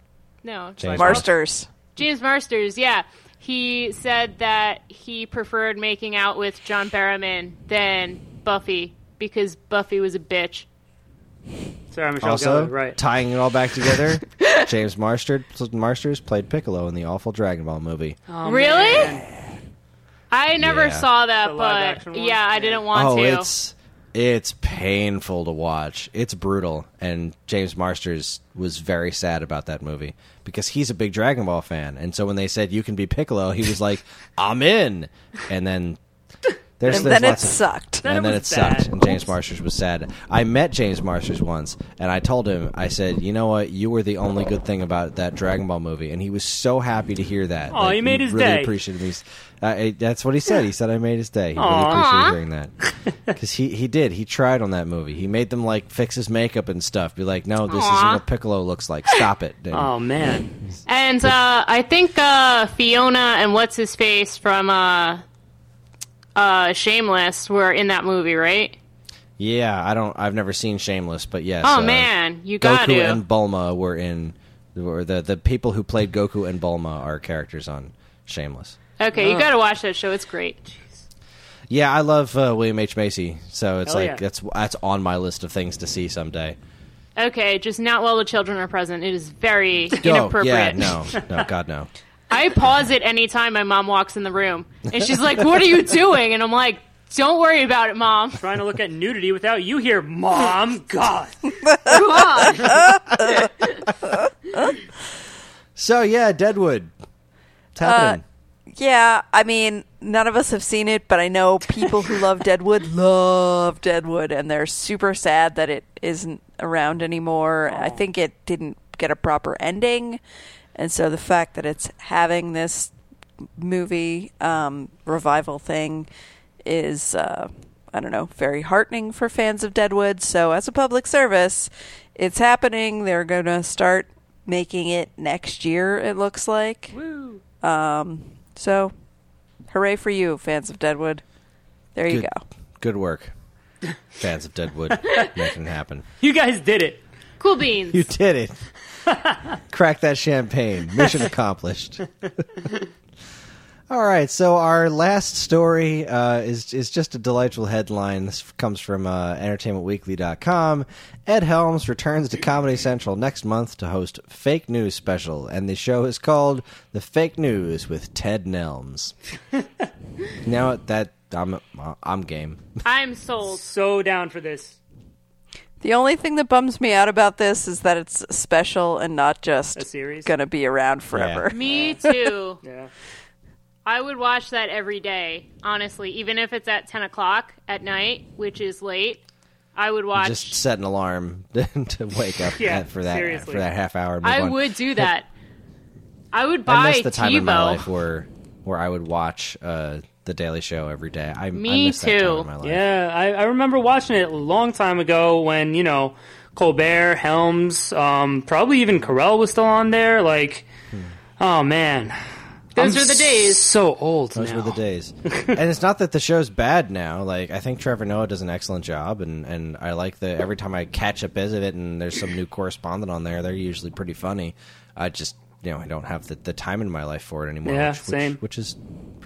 No,
James
Marsters.
James Marsters, yeah. He said that he preferred making out with John Barrowman than Buffy because Buffy was a bitch.
Sarah Michelle
Also,
Gellar, right?
tying it all back together, James Marsters, Marsters played Piccolo in the awful Dragon Ball movie.
Oh,
Really?
man.
I never
Yeah.
saw that,
The
but yeah, I didn't want
oh,
to.
it's it's painful to watch. It's brutal, and James Marsters was very sad about that movie because he's a big Dragon Ball fan, and so when they said you can be Piccolo, he was like, "I'm in," and then. There's,
And
there's
then it
lots of-
sucked.
Then
and
it
then it
was
sucked, and James Marsters was sad. I met James Marsters once, and I told him, I said, "You know what? You were the only good thing about that Dragon Ball movie," and he was so happy to hear that.
Aw, you made
he
his
really
day.
Appreciated me. Uh, that's what he said. He said I made his day. He really appreciated hearing that because he he did. He tried on that movie. He made them like fix his makeup and stuff. Be like, "No, this isn't what Piccolo looks like. Stop it." And
Oh man.
And uh, I think uh, Fiona and what's his face from uh, Shameless were in that movie, right?
Yeah, I don't. I've never seen Shameless, but yes.
Oh
uh,
man, you got it.
Goku
to.
and Bulma were in, or the the people who played Goku and Bulma are characters on Shameless.
okay, you got to watch that show. It's great.
Yeah, I love uh, William H Macy, so it's
Hell
like
yeah.
that's that's on my list of things to see someday.
Okay, just not while the children are present. It is very
Oh,
inappropriate.
yeah, no, no, God no.
I pause it anytime my mom walks in the room, and she's like, "What are you doing?" And I'm like, "Don't worry about it, mom."
Trying to look at nudity without you here, mom. God.
So yeah, Deadwood. It's uh, happening.
Yeah, I mean, none of us have seen it, but I know people who love Deadwood love Deadwood, and they're super sad that it isn't around anymore. I think it didn't get a proper ending, and so the fact that it's having this movie um, revival thing is, uh, I don't know, very heartening for fans of Deadwood. So, as a public service, it's happening. They're going to start making it next year, it looks like.
Woo.
Um, so, hooray for you, fans of Deadwood. There you
Good.
go.
Good work, fans of Deadwood, making it happen.
You guys did it.
Cool beans.
You did it. Crack that champagne. Mission accomplished. All right, so our last story uh, is is just a delightful headline. This comes from uh, EntertainmentWeekly.com. Ed Helms returns to Comedy Central next month to host Fake News Special, and the show is called "The Fake News with Ted Nelms." now that I'm I'm game.
I'm sold.
So down for this.
The only thing that bums me out about this is that it's special and not just
A series?
going to be around forever.
Me too.
Yeah.
I would watch that every day, honestly, even if it's at 10 o'clock at night, which is late. I would watch.
Just set an alarm to wake up
Yeah,
for that
seriously.
for that half hour.
I
on.
would do that. I would
I
buy
miss the time
TiVo.
in my life where where I would watch uh, the Daily Show every day. I, I
Me
miss that time
too.
in my life.
Yeah, I, I remember watching it a long time ago when, you know, Colbert, Helms, um, probably even Carell was still on there. Like, oh man.
Those
I'm
are the days.
So old
Those
now.
were the days. and it's not that the show's bad now. Like I think Trevor Noah does an excellent job, and, and I like the every time I catch a bit of it, and there's some new correspondent on there. They're usually pretty funny. I just you know I don't have the, the time in my life for it anymore.
Yeah,
which,
same.
Which, which is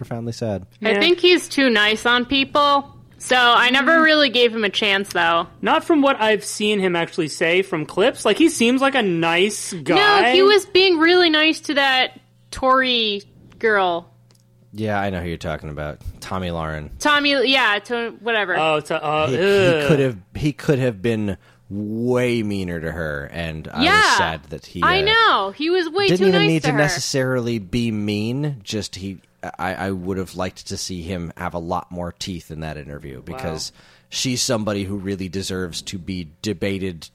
profoundly sad.
I think he's too nice on people. So I never really gave him a chance, though.
Not from what I've seen him actually say from clips. Like he seems like a nice guy.
No, he was being really nice to that Tory girl.
Yeah, I know who you're talking about. Tomi Lahren.
Tomi, yeah, to whatever.
Oh, it's a, uh,
He, he could have he could have been way meaner to her, and I
yeah,
was sad that he.
I
uh,
know he was way
didn't
too
even
nice
need
to
to necessarily be mean. Just he, I, I would have liked to see him have a lot more teeth in that interview because she's somebody who really deserves to be debated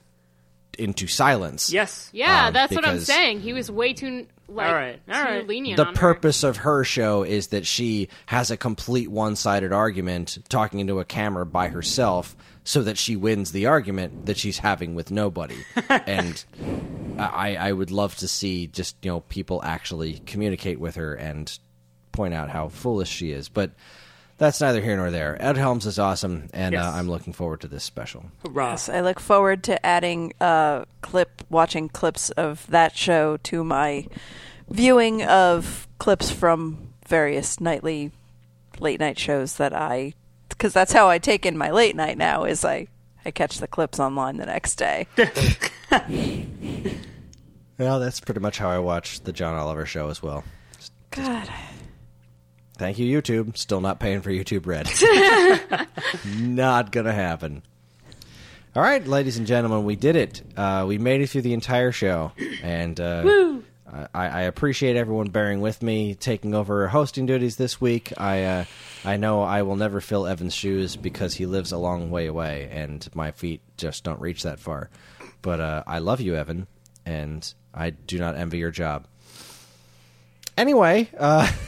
into silence.
Yes.
yeah,
um,
that's what I'm saying. He was way too like
All right, all
too
right.
lenient.
The
on her.
purpose of her show is that she has a complete one-sided argument talking into a camera by herself so that she wins the argument that she's having with nobody. and I, I would love to see just, you know, people actually communicate with her and point out how foolish she is. But that's neither here nor there. Ed Helms is awesome, and
Yes.
uh, I'm looking forward to this special.
Hurrah.
Yes, I look forward to adding uh, clip, watching clips of that show to my viewing of clips from various nightly, late night shows that I, because that's how I take in my late night now. Is I I catch the clips online the next day.
Well, that's pretty much how I watch the John Oliver show as well.
God,
Thank you, YouTube. Still not paying for YouTube Red. not gonna happen. All right, ladies and gentlemen, we did it. Uh, we made it through the entire show, and uh, I, I appreciate everyone bearing with me, taking over hosting duties this week. I uh, I know I will never fill Evan's shoes because he lives a long way away, and my feet just don't reach that far. But uh, I love you, Evan, and I do not envy your job. Anyway, uh,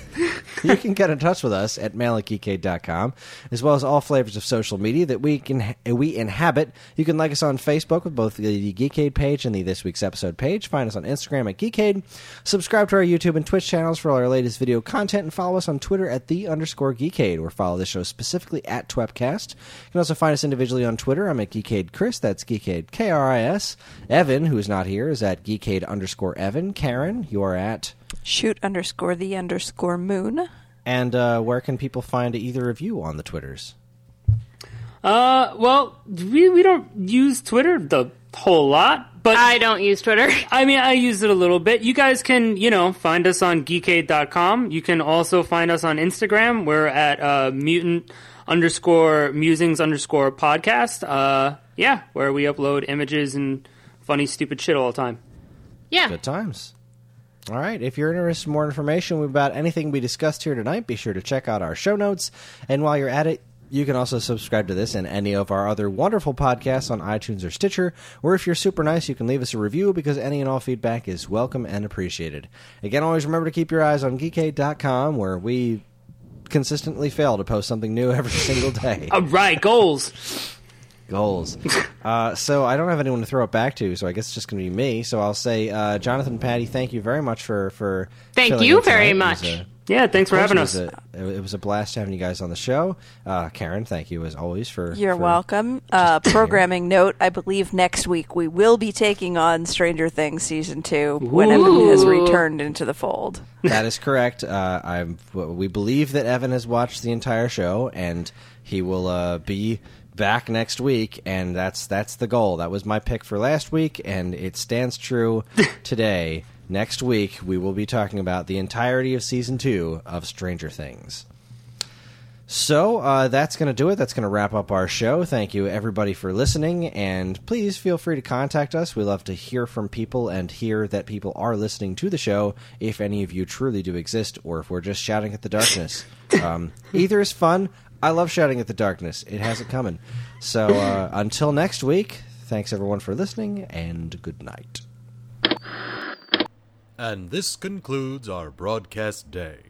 you can get in touch with us at mail at geekade.com, as well as all flavors of social media that we can we inhabit. You can like us on Facebook with both the Geekade page and the This Week's Episode page. Find us on Instagram at Geekade. Subscribe to our YouTube and Twitch channels for all our latest video content, and follow us on Twitter at the underscore Geekade, or follow the show specifically at Twepcast. You can also find us individually on Twitter. I'm at Geekade Chris. That's Geekade K R I S. Evan, who is not here, is at Geekade underscore Evan. Karen, you are at.
Shoot underscore the underscore moon.
And uh, where can people find either of you on the Twitters?
Uh, well, we we don't use Twitter the whole lot, but
I don't use Twitter.
I mean, I use it a little bit. You guys can, you know, find us on geekade.com. You can also find us on Instagram. We're at uh, mutant underscore musings underscore podcast. Uh, yeah, where we upload images and funny, stupid shit all the time.
Yeah.
Good times. All right. If you're interested in more information about anything we discussed here tonight, be sure to check out our show notes. And while you're at it, you can also subscribe to this and any of our other wonderful podcasts on iTunes or Stitcher. Or if you're super nice, you can leave us a review because any and all feedback is welcome and appreciated. Again, always remember to keep your eyes on geekade.com where we consistently fail to post something new every single day.
All right, goals.
Goals. uh, so I don't have anyone to throw it back to, so I guess it's just going to be me. So I'll say, uh, Jonathan, Patty, thank you very much for for.
Thank you very much.
a-
Yeah, thanks for
of course,
having
it
us.
was a- it was a blast having you guys on the show. Uh, Karen, thank you as always for.
You're
for-
welcome. Uh, programming note: I believe next week we will be taking on Stranger Things season two when Evan has returned into the fold.
That is correct. Uh, I'm. We believe that Evan has watched the entire show, and he will uh, be back next week. And that's that's the goal. That was my pick for last week, and it stands true today. Next week, we will be talking about the entirety of season two of Stranger Things. So uh, that's going to do it. That's going to wrap up our show. Thank you, everybody, for listening. And please feel free to contact us. We love to hear from people and hear that people are listening to the show, if any of you truly do exist, or if we're just shouting at the darkness. Um, either is fun. I love shouting at the darkness, it has it coming. So uh, until next week, thanks, everyone, for listening, and good night.
And this concludes our broadcast day.